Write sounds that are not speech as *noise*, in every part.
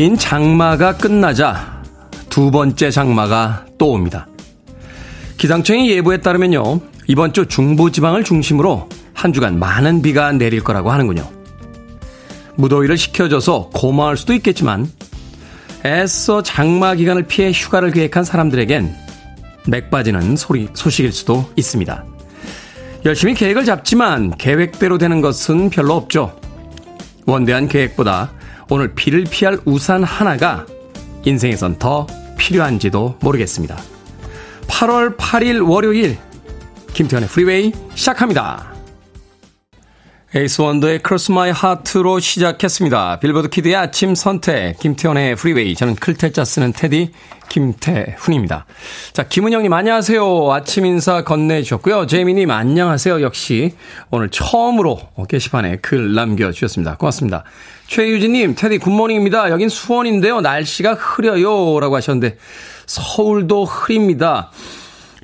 긴 장마가 끝나자 두 번째 장마가 또 옵니다. 기상청의 예보에 따르면요. 이번 주 중부지방을 중심으로 한 주간 많은 비가 내릴 거라고 하는군요. 무더위를 식혀줘서 고마울 수도 있겠지만 애써 장마 기간을 피해 휴가를 계획한 사람들에겐 맥 빠지는 소리, 소식일 수도 있습니다. 열심히 계획을 잡지만 계획대로 되는 것은 별로 없죠. 원대한 계획보다 오늘 비를 피할 우산 하나가 인생에선 더 필요한지도 모르겠습니다. 8월 8일 월요일 김태훈의 프리웨이 시작합니다. Eighth Wonder의 Cross My Heart로 시작했습니다. 빌보드 키드의 아침 선택, 김태훈의 프리웨이. 저는 클 태 자 쓰는 테디, 김태훈입니다. 자, 김은영님 안녕하세요. 아침 인사 건네주셨고요. 제이미님 안녕하세요. 역시 오늘 처음으로 게시판에 글 남겨주셨습니다. 고맙습니다. 최유진님, 테디 good morning입니다. 여긴 수원인데요. 날씨가 흐려요. 라고 하셨는데, 서울도 흐립니다.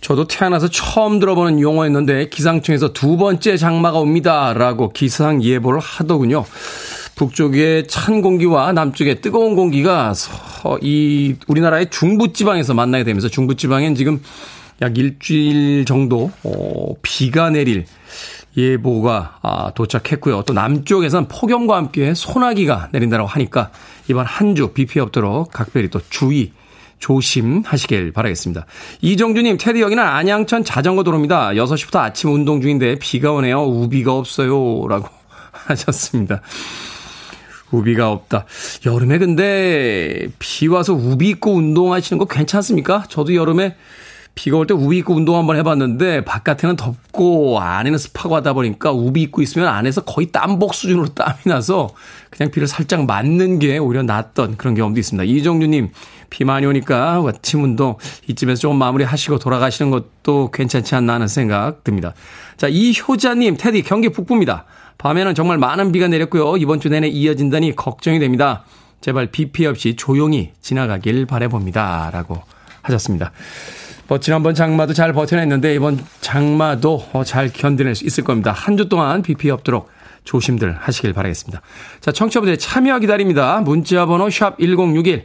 저도 태어나서 처음 들어보는 용어였는데 기상청에서 두 번째 장마가 옵니다. 라고 기상 예보를 하더군요. 북쪽의 찬 공기와 남쪽의 뜨거운 공기가 이 우리나라의 중부 지방에서 만나게 되면서 중부 지방엔 지금 약 일주일 정도 어, 비가 내릴 예보가 아, 도착했고요. 또 남쪽에선 폭염과 함께 소나기가 내린다고 하니까 이번 한 주 비 피해 없도록 각별히 또 주의 조심하시길 바라겠습니다. 이정주님, 테디 여기는 안양천 자전거 도로입니다. 6시부터 아침 운동 중인데 비가 오네요. 우비가 없어요. 라고 *laughs* 하셨습니다. 우비가 없다. 여름에 근데 비 와서 우비 입고 운동하시는 거 괜찮습니까? 저도 여름에 비가 올 때 우비 입고 운동 한번 해봤는데 바깥에는 덥고 안에는 습하고 하다 보니까 우비 입고 있으면 안에서 거의 땀복 수준으로 땀이 나서 그냥 비를 살짝 맞는 게 오히려 낫던 그런 경험도 있습니다. 이정주님 비 많이 오니까 아침 운동 이쯤에서 조금 마무리 하시고 돌아가시는 것도 괜찮지 않나 하는 생각 듭니다. 자 이효자님 테디 경기 북부입니다. 밤에는 정말 많은 비가 내렸고요. 이번 주 내내 이어진다니 걱정이 됩니다. 제발 비 피해 없이 조용히 지나가길 바래봅니다. 라고 하셨습니다. 뭐 지난번 장마도 잘 버텨냈는데 이번 장마도 어, 잘 견뎌낼 수 있을 겁니다. 한 주 동안 비 피해 없도록 조심들 하시길 바라겠습니다. 자, 청취자분들의 참여 기다립니다. 문자 번호 샵 1061,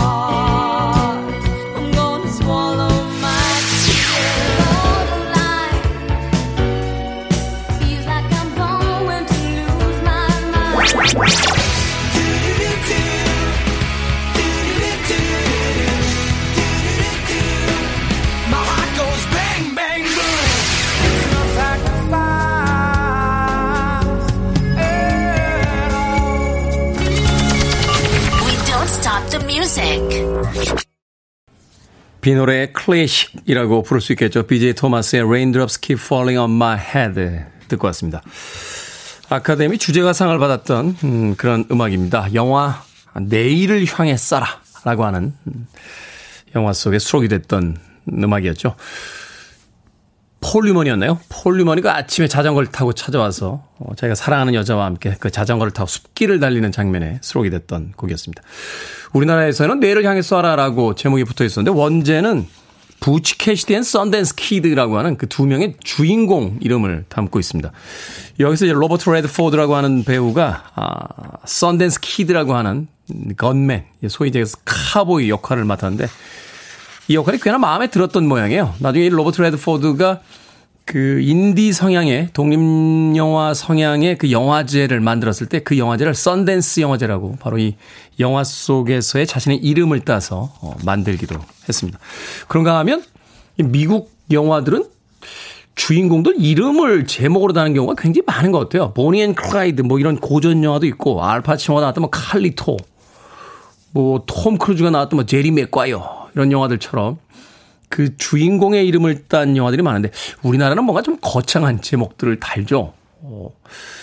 비노래의 클래식이라고 부를 수 있겠죠. BJ 토마스의 Raindrops Keep Falling on My Head 듣고 왔습니다. 아카데미 주제가상을 받았던 음, 그런 음악입니다. 영화 내일을 향해 쏴라 라고 하는 음, 영화 속에 수록이 됐던 음악이었죠. 폴리머니였나요? 폴리머니가 아침에 자전거를 타고 찾아와서 어, 자기가 사랑하는 여자와 함께 그 자전거를 타고 숲길을 달리는 장면에 수록이 됐던 곡이었습니다. 우리나라에서는 내일을 향해 쏴라라고 제목이 붙어 있었는데 원제는 Butch Cassidy and Sundance Kid라고 하는 그 두 명의 주인공 이름을 담고 있습니다. 여기서 이제 로버트 레드포드라고 하는 배우가 아, Sundance Kid라고 하는 gunman, 소위 이제 카우보이 역할을 맡았는데 이 역할이 꽤나 마음에 들었던 모양이에요. 나중에 이 로버트 레드포드가 그 인디 성향의 독립 영화 성향의 그 영화제를 만들었을 때 그 영화제를 썬댄스 영화제라고 바로 이 영화 속에서의 자신의 이름을 따서 어, 만들기도 했습니다. 그런가 하면 미국 영화들은 주인공들 이름을 제목으로 다는 경우가 굉장히 많은 것 같아요. Bonnie and Clyde 뭐 이런 고전 영화도 있고 알파치노가 나왔던 뭐 칼리토 뭐 톰 크루즈가 나왔던 뭐 제리 맥과이어 이런 영화들처럼 그 주인공의 이름을 딴 영화들이 많은데 우리나라는 뭔가 좀 거창한 제목들을 달죠. 어,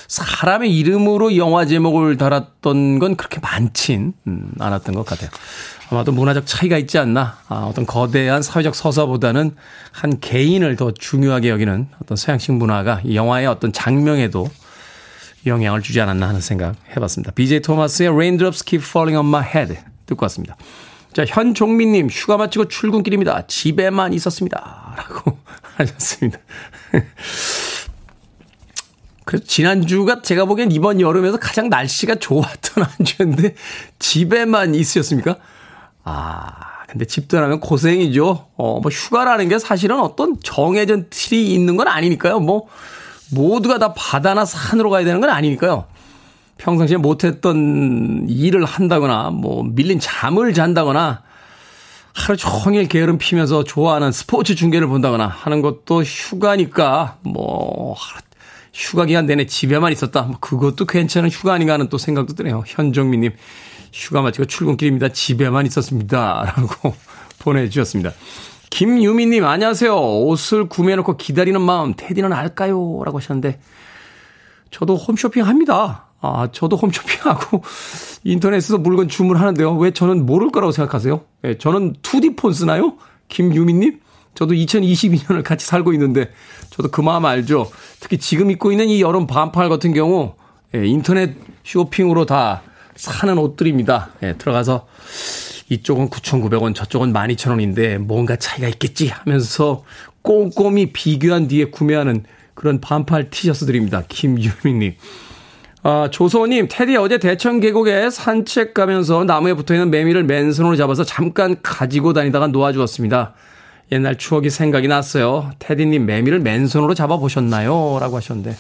사람의 이름으로 영화 제목을 달았던 건 그렇게 많진 음, 않았던 것 같아요. 아마도 문화적 차이가 있지 않나. 아, 어떤 거대한 사회적 서사보다는 한 개인을 더 중요하게 여기는 어떤 서양식 문화가 이 영화의 어떤 장면에도 영향을 주지 않았나 하는 생각 해봤습니다. BJ 토마스의 Raindrops Keep Falling on My Head 듣고 왔습니다. 자, 현종민님, 휴가 마치고 출근길입니다. 집에만 있었습니다. 라고 *laughs* 하셨습니다. 그래서 지난주가 제가 보기엔 이번 여름에서 가장 날씨가 좋았던 *laughs* 한 주였는데 집에만 있으셨습니까? 아, 근데 집 떠나면 고생이죠. 어, 뭐 휴가라는 게 사실은 어떤 정해진 틀이 있는 건 아니니까요. 뭐 모두가 다 바다나 산으로 가야 되는 건 아니니까요. 평상시에 못했던 일을 한다거나 뭐 밀린 잠을 잔다거나 하루 종일 게으름 피면서 좋아하는 스포츠 중계를 본다거나 하는 것도 휴가니까 뭐 휴가 기간 내내 집에만 있었다. 뭐 그것도 괜찮은 휴가 아닌가 하는 또 생각도 드네요. 현정민님 휴가 마치고 출근길입니다. 집에만 있었습니다. *laughs* 라고 보내주셨습니다. 김유미님, 안녕하세요. 옷을 구매해놓고 기다리는 마음, 테디는 알까요? 라고 하셨는데, 저도 홈쇼핑 합니다. 아, 저도 홈쇼핑하고 *laughs* 인터넷에서 물건 주문하는데요. 왜 저는 모를 거라고 생각하세요? 예, 저는 2D 폰 쓰나요? 김유미님? 저도 2022년을 같이 살고 있는데, 저도 그 마음 알죠? 특히 지금 입고 있는 이 여름 반팔 같은 경우, 예, 인터넷 쇼핑으로 다 사는 옷들입니다. 예, 들어가서 이쪽은 9,900원, 저쪽은 12,000원인데 뭔가 차이가 있겠지 하면서 꼼꼼히 비교한 뒤에 구매하는 그런 반팔 티셔츠들입니다. 김유민님. 아, 조소님, 테디 어제 대천 계곡에 산책 가면서 나무에 붙어 있는 매미를 맨손으로 잡아서 잠깐 가지고 다니다가 놓아주었습니다. 옛날 추억이 생각이 났어요. 테디님, 매미를 맨손으로 잡아보셨나요? 라고 하셨는데.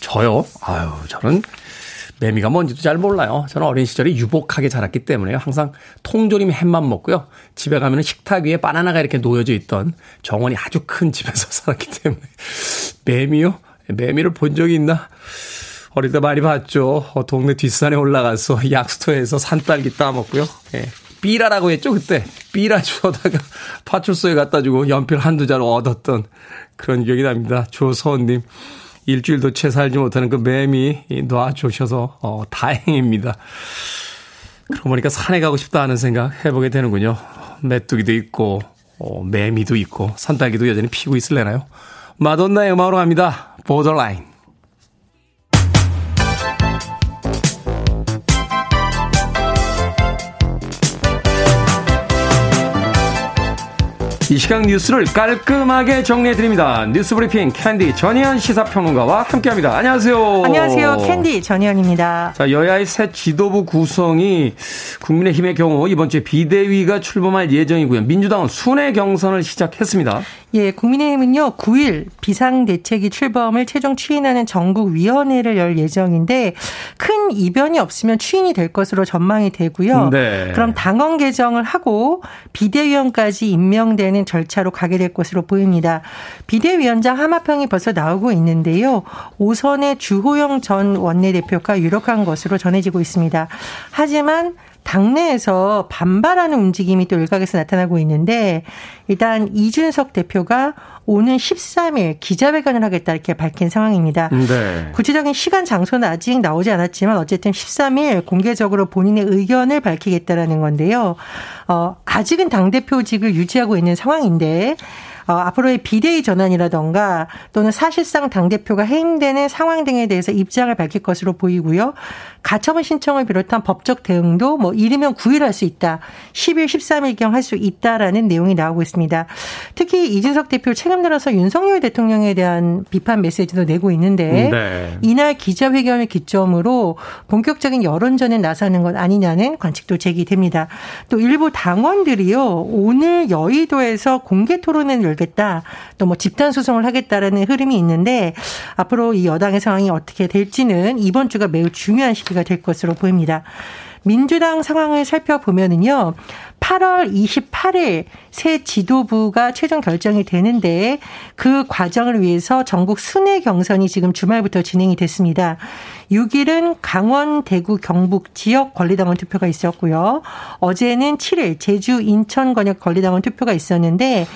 저요? 아유, 저는 매미가 뭔지도 잘 몰라요. 저는 어린 시절에 유복하게 자랐기 때문에요. 항상 통조림 햄만 먹고요. 집에 가면 식탁 위에 바나나가 이렇게 놓여져 있던 정원이 아주 큰 집에서 *laughs* 살았기 때문에. 매미요? 매미를 본 적이 있나? 어릴 때 많이 봤죠. 어, 동네 뒷산에 올라가서 *laughs* 약수터에서 산딸기 따먹고요. 예. 삐라라고 했죠, 그때. 삐라 주워다가 *laughs* 파출소에 갖다 주고 연필 한두 잘 얻었던 그런 기억이 납니다. 조서원님. 일주일도 채 살지 못하는 그 매미 놔주셔서 어, 다행입니다. 그러고 보니까 산에 가고 싶다 하는 생각 해보게 되는군요. 메뚜기도 있고 어, 매미도 있고 산딸기도 여전히 피고 있을래나요? 마돈나의 음악으로 갑니다. 보더라인. 이 시각 뉴스를 깔끔하게 정리해드립니다. 뉴스 브리핑 캔디 전예현 시사평론가와 함께합니다. 안녕하세요. 안녕하세요. 캔디 전예현입니다. 자, 여야의 새 지도부 구성이 국민의힘의 경우 이번 주에 비대위가 출범할 예정이고요. 민주당은 순회 경선을 시작했습니다. 예, 국민의힘은요, 9일 비상대책위 출범을 최종 추인하는 전국위원회를 열 예정인데, 큰 이변이 없으면 추인이 될 것으로 전망이 되고요. 네. 그럼 당헌 개정을 하고 비대위원까지 임명되는 절차로 가게 될 것으로 보입니다. 비대위원장 하마평이 벌써 나오고 있는데요. 오선의 주호영 전 원내대표가 유력한 것으로 전해지고 있습니다. 하지만 당내에서 반발하는 움직임이 또 일각에서 나타나고 있는데 일단 이준석 대표가 오는 13일 기자회견을 하겠다 이렇게 밝힌 상황입니다. 네. 구체적인 시간 장소는 아직 나오지 않았지만 어쨌든 13일 공개적으로 본인의 의견을 밝히겠다라는 건데요. 어, 아직은 당 대표직을 유지하고 있는 상황인데 어, 앞으로의 비대위 전환이라던가 또는 사실상 당대표가 해임되는 상황 등에 대해서 입장을 밝힐 것으로 보이고요. 가처분 신청을 비롯한 법적 대응도 뭐 이르면 9일 할 수 있다. 10일, 13일경 할 수 있다라는 내용이 나오고 있습니다. 특히 이준석 대표 최근 들어서 윤석열 대통령에 대한 비판 메시지도 내고 있는데 네. 이날 기자회견을 기점으로 본격적인 여론전에 나서는 것 아니냐는 관측도 제기됩니다. 또 일부 당원들이요. 오늘 여의도에서 공개 토론을 열겠다. 또 뭐 집단 소송을 하겠다라는 흐름이 있는데 앞으로 이 여당의 상황이 어떻게 될지는 이번 주가 매우 중요한 시기 이야기가 될 것으로 보입니다. 민주당 상황을 살펴보면은요. 8월 28일 새 지도부가 최종 결정이 되는데 그 과정을 위해서 전국 순회 경선이 지금 주말부터 진행이 됐습니다. 6일은 강원, 대구, 경북 지역 권리당원 투표가 있었고요. 어제는 7일 제주, 인천 권역 권리당원 투표가 있었는데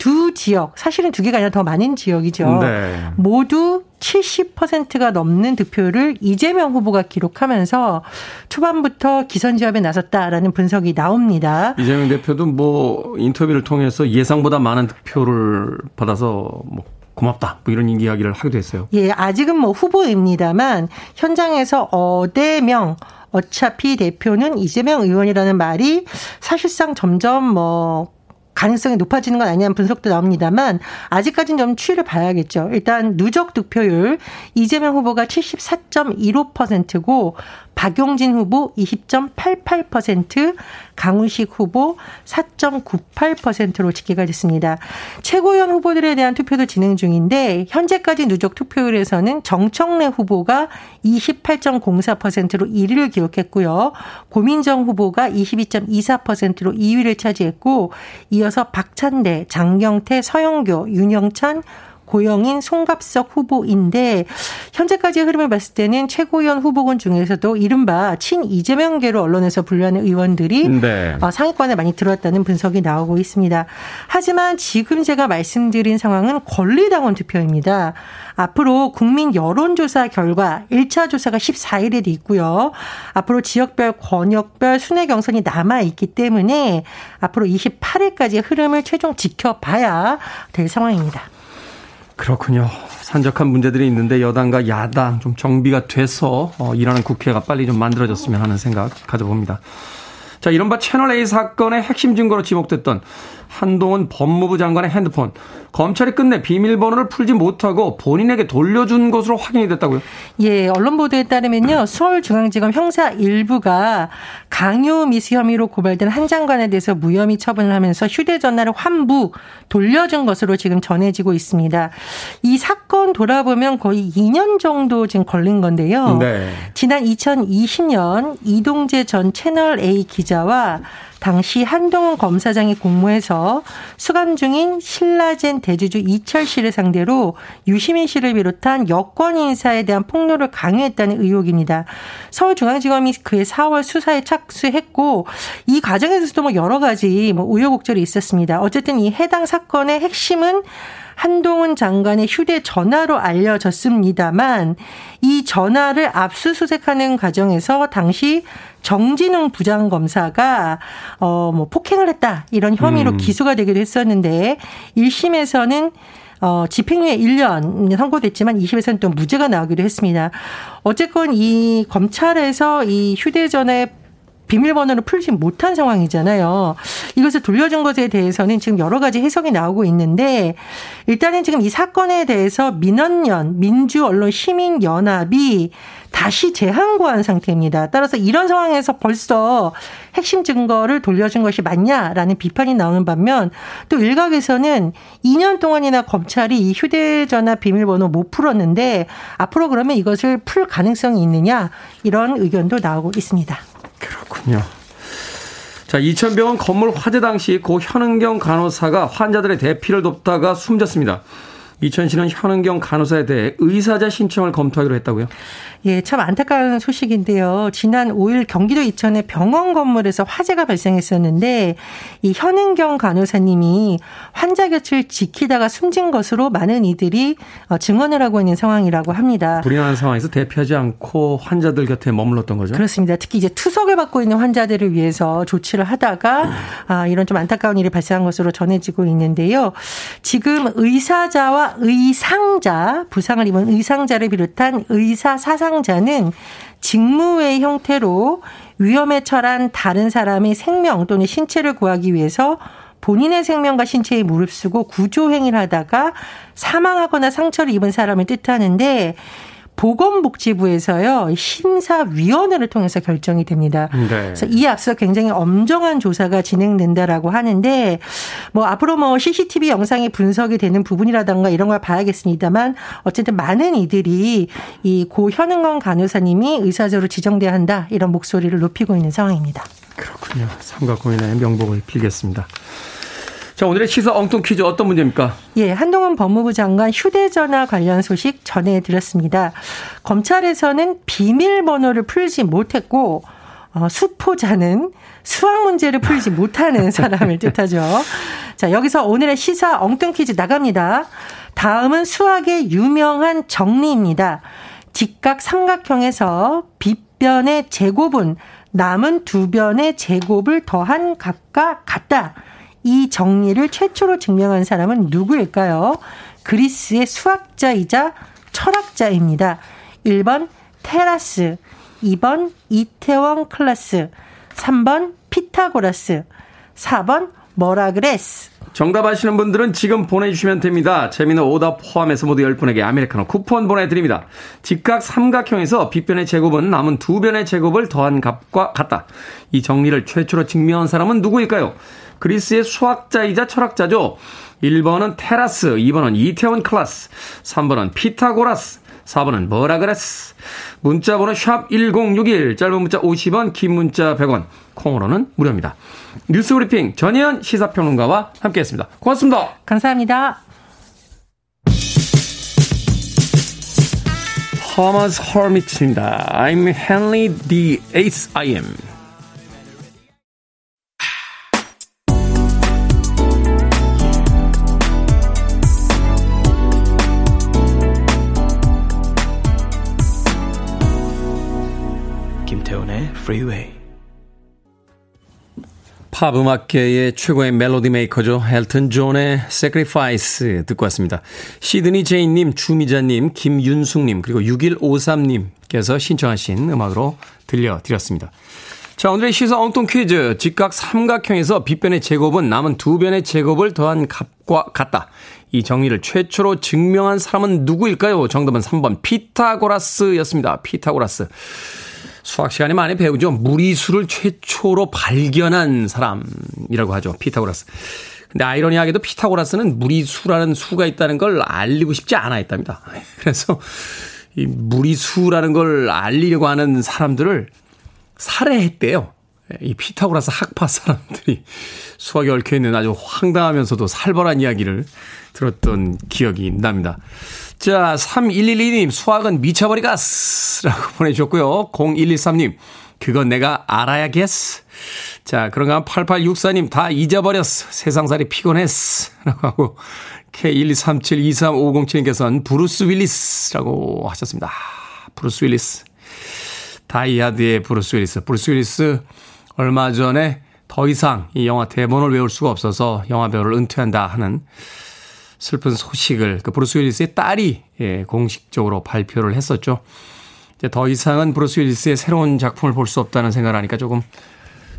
두 지역, 사실은 두 개가 아니라 더 많은 지역이죠. 네. 모두 70%가 넘는 득표를 이재명 후보가 기록하면서 초반부터 기선제압에 나섰다라는 분석이 나옵니다. 이재명 대표도 뭐 인터뷰를 통해서 예상보다 많은 득표를 받아서 뭐 고맙다. 뭐 이런 이야기를 하기도 했어요. 예, 아직은 뭐 후보입니다만 현장에서 어대명 어차피 대표는 이재명 의원이라는 말이 사실상 점점 뭐 가능성이 높아지는 건 아니냐는 분석도 나옵니다만 아직까지는 좀 추이를 봐야겠죠. 일단 누적 득표율 이재명 후보가 74.15%고 박용진 후보 20.88%, 강훈식 후보 4.98%로 집계가 됐습니다. 최고위원 후보들에 대한 투표도 진행 중인데 현재까지 누적 투표율에서는 정청래 후보가 28.04%로 1위를 기록했고요. 고민정 후보가 22.24%로 2위를 차지했고 이어서 박찬대, 장경태, 서영교, 윤영찬, 고영인 송갑석 후보인데 현재까지의 흐름을 봤을 때는 최고위원 후보군 중에서도 이른바 친 이재명계로 언론에서 분류하는 의원들이 네. 어, 상위권에 많이 들어왔다는 분석이 나오고 있습니다. 하지만 지금 제가 말씀드린 상황은 권리당원 투표입니다. 앞으로 국민 여론조사 결과 1차 조사가 14일에 돼 있고요. 앞으로 지역별, 권역별 순회 경선이 남아 있기 때문에 앞으로 28일까지 흐름을 최종 지켜봐야 될 상황입니다. 그렇군요. 산적한 문제들이 있는데 여당과 야당 좀 정비가 돼서 어, 일하는 국회가 빨리 좀 만들어졌으면 하는 생각 가져봅니다. 자, 이른바 채널A 사건의 핵심 증거로 지목됐던 한동훈 법무부 장관의 핸드폰 검찰이 끝내 비밀번호를 풀지 못하고 본인에게 돌려준 것으로 확인이 됐다고요? 예, 언론 보도에 따르면요. 서울중앙지검 형사 일부가 강요 미수 혐의로 고발된 한 장관에 대해서 무혐의 처분을 하면서 휴대전화를 환부 돌려준 것으로 지금 전해지고 있습니다. 이 사건 돌아보면 거의 2년 정도 지금 걸린 건데요. 네. 지난 2020년 이동재 전 채널 A 기자와 당시 한동훈 검사장이 공모해서 수감 중인 신라젠 대주주 이철 씨를 상대로 유시민 씨를 비롯한 여권 인사에 대한 폭로를 강요했다는 의혹입니다. 서울중앙지검이 그해 4월 수사에 착수했고 이 과정에서도 뭐 여러 가지 뭐 우여곡절이 있었습니다. 어쨌든 이 해당 사건의 핵심은 한동훈 장관의 휴대전화로 알려졌습니다만 이 전화를 압수수색하는 과정에서 당시 정진웅 부장검사가 어 뭐 폭행을 했다 이런 혐의로 음. 기소가 되기도 했었는데 1심에서는 어, 집행유예 1년 선고됐지만 2심에서는 또 무죄가 나오기도 했습니다. 어쨌건 이 검찰에서 이 휴대전화의 비밀번호를 풀지 못한 상황이잖아요. 이것을 돌려준 것에 대해서는 지금 여러 가지 해석이 나오고 있는데 일단은 지금 이 사건에 대해서 민원연 민주언론시민연합이 다시 재항고한 상태입니다. 따라서 이런 상황에서 벌써 핵심 증거를 돌려준 것이 맞냐라는 비판이 나오는 반면 또 일각에서는 2년 동안이나 검찰이 이 휴대전화 비밀번호 못 풀었는데 앞으로 그러면 이것을 풀 가능성이 있느냐 이런 의견도 나오고 있습니다. 그렇군요. 자, 이천병원 건물 화재 당시 고 현은경 간호사가 환자들의 대피를 돕다가 숨졌습니다. 이천시는 현은경 간호사에 대해 의사자 신청을 검토하기로 했다고요? 예, 참 안타까운 소식인데요. 지난 5일 경기도 이천의 병원 건물에서 화재가 발생했었는데 이 현은경 간호사님이 환자 곁을 지키다가 숨진 것으로 많은 이들이 어, 증언을 하고 있는 상황이라고 합니다. 나는 상황에서 대피하지 않고 환자들 곁에 머물렀던 거죠? 그렇습니다. 특히 이제 투석을 받고 있는 환자들을 위해서 조치를 하다가 아, 이런 좀 안타까운 일이 발생한 것으로 전해지고 있는데요. 지금 의사자와 의상자, 부상을 입은 의상자를 비롯한 의사 사상 사상자는 직무의 형태로 위험에 처한 다른 사람의 생명 또는 신체를 구하기 위해서 본인의 생명과 신체에 무릅쓰고 구조행위를 하다가 사망하거나 상처를 입은 사람을 뜻하는데 보건복지부에서요 심사위원회를 통해서 결정이 됩니다. 네. 그래서 이 앞서 굉장히 엄정한 조사가 진행된다라고 하는데 뭐 앞으로 뭐 CCTV 영상이 분석이 되는 부분이라던가 이런 걸 봐야겠습니다만 어쨌든 많은 이들이 이 고 현은건 간호사님이 의사적으로 지정돼야 한다 이런 목소리를 높이고 있는 상황입니다. 그렇군요. 삼가 고인의 명복을 빌겠습니다. 자, 오늘의 시사 엉뚱 퀴즈 어떤 문제입니까? 예, 한동훈 법무부 장관 휴대전화 관련 소식 전해드렸습니다. 검찰에서는 비밀번호를 풀지 못했고, 어, 수포자는 수학 문제를 풀지 못하는 *laughs* 사람을 뜻하죠. 자, 여기서 오늘의 시사 엉뚱 퀴즈 나갑니다. 다음은 수학의 유명한 정리입니다. 직각 삼각형에서 빗변의 제곱은 남은 두 변의 제곱을 더한 값과 같다. 이 정리를 최초로 증명한 사람은 누구일까요? 그리스의 수학자이자 철학자입니다. 1번 테라스, 2번 이태원 클라스, 3번 피타고라스, 4번 뭐라 그랬스. 정답 아시는 분들은 지금 보내주시면 됩니다. 재미는 오답 포함해서 모두 10분에게 아메리카노 쿠폰 보내드립니다. 직각 삼각형에서 빗변의 제곱은 남은 두 변의 제곱을 더한 값과 같다. 이 정리를 최초로 증명한 사람은 누구일까요? 그리스의 수학자이자 철학자죠. 1번은 테라스, 2번은 이태원 클라스, 3번은 피타고라스, 4번은 뭐라 그랬스. 문자 번호 샵1061, 짧은 문자 50원, 긴 문자 100원, 콩으로는 무료입니다. 뉴스 브리핑 전예현 시사평론가와 함께했습니다. 고맙습니다. 감사합니다. Herman's Hermits입니다. I'm Henry the Eighth I am. Freeway. 팝 음악계의 최고의 멜로디 메이커죠. 엘튼 존의 Sacrifice 듣고 왔습니다. 시드니 제인님, 주미자님, 김윤숙님, 그리고 6153님께서 신청하신 음악으로 들려드렸습니다. 자, 오늘의 시사 엉뚱 퀴즈. 직각 삼각형에서 빗변의 제곱은 남은 두 변의 제곱을 더한 값과 같다. 이 정리를 최초로 증명한 사람은 누구일까요? 정답은 3번 피타고라스였습니다. 피타고라스. 수학 시간에 많이 배우죠. 무리수를 최초로 발견한 사람이라고 하죠. 피타고라스. 근데 아이러니하게도 피타고라스는 무리수라는 수가 있다는 걸 알리고 싶지 않아 했답니다. *laughs* 그래서 이 무리수라는 걸 알리려고 하는 사람들을 살해했대요. 이 피타고라스 학파 사람들이 수학에 얽혀있는 아주 황당하면서도 살벌한 이야기를 들었던 기억이 납니다. 자, 3112님, 수학은 미쳐버리가스. 라고 *laughs* 보내주셨고요. 0113님, 그건 내가 알아야겠어. 자, 그런가 8864님, 다 잊어버렸어. 세상살이 피곤했어. 라고 하고, K123723507님께서는 브루스 윌리스라고 하셨습니다. 아, 브루스 윌리스. 다이아드의 브루스 윌리스. 브루스 윌리스, 얼마 전에 더 이상 이 영화 대본을 외울 수가 없어서 영화 배우를 은퇴한다 하는 슬픈 소식을 그 브루스 윌리스의 딸이 예, 공식적으로 발표를 했었죠. 이제 더 이상은 브루스 윌리스의 새로운 작품을 볼 수 없다는 생각을 하니까 조금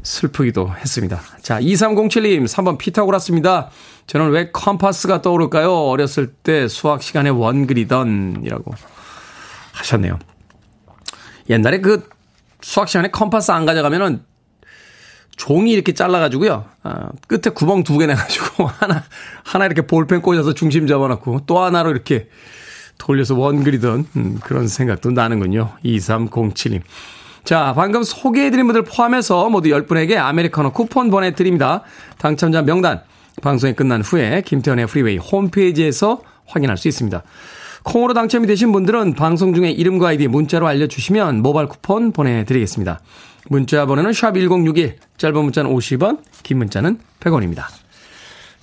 슬프기도 했습니다. 자, 2307님, 3번 피타고라스입니다. 저는 왜 컴파스가 떠오를까요? 어렸을 때 수학 시간에 원 그리던, 이라고 하셨네요. 옛날에 그 수학 시간에 컴파스 안 가져가면은 종이 이렇게 잘라가지고요. 어, 끝에 구멍 두 개 내가지고 *laughs* 하나 하나 이렇게 볼펜 꽂아서 중심 잡아놓고 또 하나로 이렇게 돌려서 원 그리던 음, 그런 생각도 나는군요. 2307님. 자, 방금 소개해드린 분들 포함해서 모두 10분에게 아메리카노 쿠폰 보내드립니다. 당첨자 명단 방송이 끝난 후에 김태훈의 프리웨이 홈페이지에서 확인할 수 있습니다. 콩으로 당첨이 되신 분들은 방송 중에 이름과 아이디 문자로 알려주시면 모바일 쿠폰 보내드리겠습니다. 문자 번호는 샵1061, 짧은 문자는 50원, 긴 문자는 100원입니다.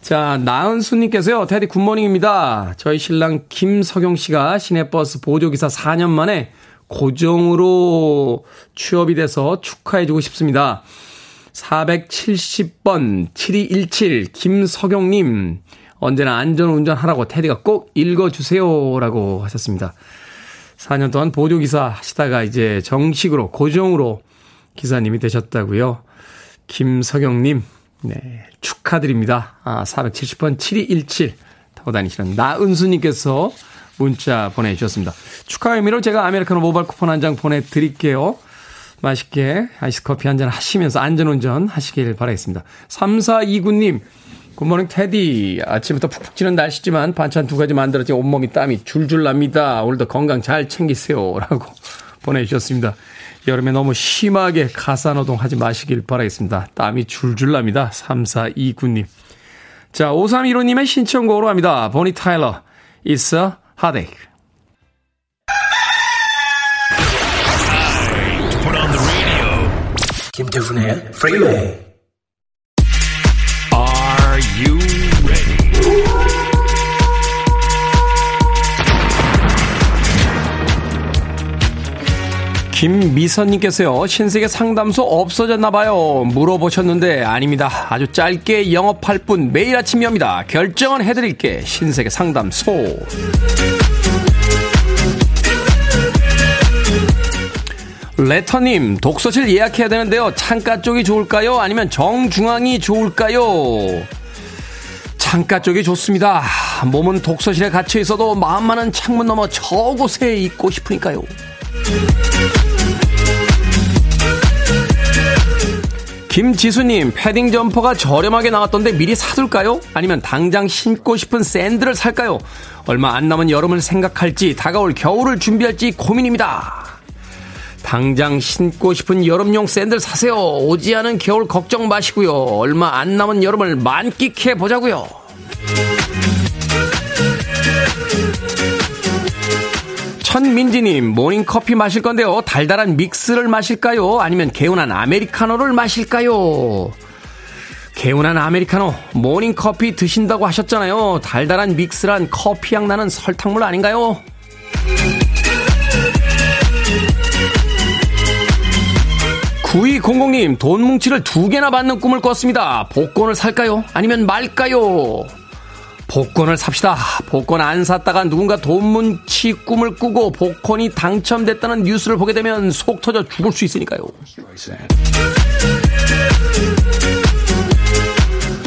자, 나은수님께서요, 테디 굿모닝입니다. 저희 신랑 김석용 씨가 시내버스 보조기사 4년 만에 고정으로 취업이 돼서 축하해주고 싶습니다. 470번 7217 김석용님, 언제나 안전운전 하라고 테디가 꼭 읽어주세요. 라고 하셨습니다. 4년 동안 보조기사 하시다가 이제 정식으로 고정으로 기사님이 되셨다고요. 김석영님, 네, 축하드립니다. 아, 470번 7217 타고 다니시는 나은수님께서 문자 보내주셨습니다. 축하 의미로 제가 아메리카노 모바일 쿠폰 한 장 보내드릴게요. 맛있게 아이스 커피 한 잔 하시면서 안전운전 하시길 바라겠습니다. 3429님, 굿모닝 테디. 아침부터 푹푹 찌는 날씨지만 반찬 두 가지 만들었지 온몸이 땀이 줄줄 납니다. 오늘도 건강 잘 챙기세요. 라고 보내주셨습니다. 여름에 너무 심하게 가사노동 하지 마시길 바라겠습니다. 땀이 줄줄 납니다. 3429님. 자, 5315님의 신청곡으로 갑니다. 보니 타일러, It's a Heartache. 김태훈의 프 김미선님께서요, 신세계 상담소 없어졌나봐요. 물어보셨는데, 아닙니다. 아주 짧게 영업할 뿐 매일 아침 엽니다. 결정은 해드릴게. 신세계 상담소. 레터님, 독서실 예약해야 되는데요. 창가 쪽이 좋을까요? 아니면 정중앙이 좋을까요? 창가 쪽이 좋습니다. 몸은 독서실에 갇혀 있어도 마음만은 창문 너머 저곳에 있고 싶으니까요. 김지수님, 패딩 점퍼가 저렴하게 나왔던데 미리 사둘까요? 아니면 당장 신고 싶은 샌들을 살까요? 얼마 안 남은 여름을 생각할지 다가올 겨울을 준비할지 고민입니다. 당장 신고 싶은 여름용 샌들 사세요. 오지 않은 겨울 걱정 마시고요. 얼마 안 남은 여름을 만끽해 보자고요. 천민지님, 모닝커피 마실 건데요. 달달한 믹스를 마실까요? 아니면 개운한 아메리카노를 마실까요? 개운한 아메리카노, 모닝커피 드신다고 하셨잖아요. 달달한 믹스란 커피향 나는 설탕물 아닌가요? 구이공공님, 돈 뭉치를 두 개나 받는 꿈을 꿨습니다. 복권을 살까요? 아니면 말까요? 복권을 삽시다. 복권 안 샀다가 누군가 돈문치 꿈을 꾸고 복권이 당첨됐다는 뉴스를 보게 되면 속 터져 죽을 수 있으니까요.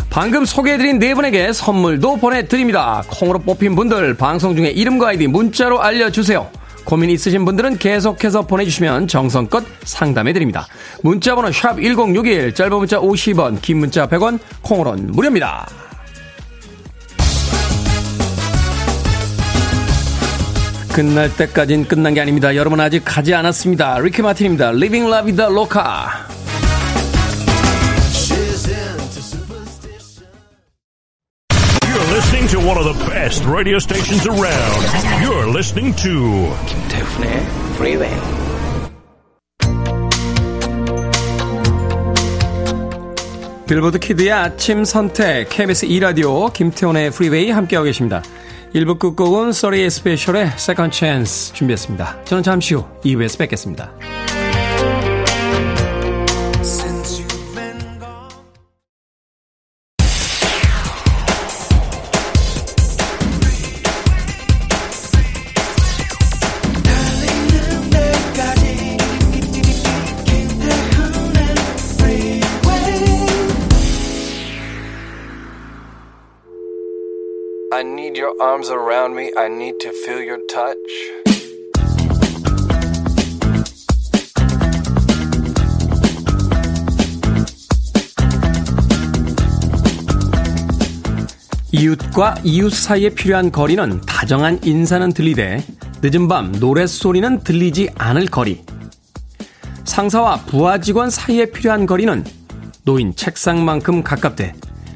방금 소개해드린 네 분에게 선물도 보내드립니다. 콩으로 뽑힌 분들 방송 중에 이름과 아이디 문자로 알려주세요. 고민 있으신 분들은 계속해서 보내주시면 정성껏 상담해드립니다. 문자번호 샵 1061 짧은 문자 50원 긴 문자 100원 콩으로는 무료입니다. 끝날 때까진 끝난 게 아닙니다. 여러분 아직 가지 않았습니다. 리키 마틴입니다. Living La Vida Loca. You're listening to one of the best radio stations around. You're listening to 김태훈의 Freeway. 빌보드 키드의 아침 선택 KBS 2 라디오 김태훈의 Freeway 함께하고 계십니다. 1부 끝곡은 30의 스페셜의 Second Chance 준비했습니다. 저는 잠시 후 2부에서 뵙겠습니다. Arms around me. I need to feel your touch. 이웃과 이웃 사이에 필요한 거리는 다정한 인사는 들리되 늦은 밤 노랫소리는 들리지 않을 거리. 상사와 부하 직원 사이에 필요한 거리는 노인 책상만큼 가깝되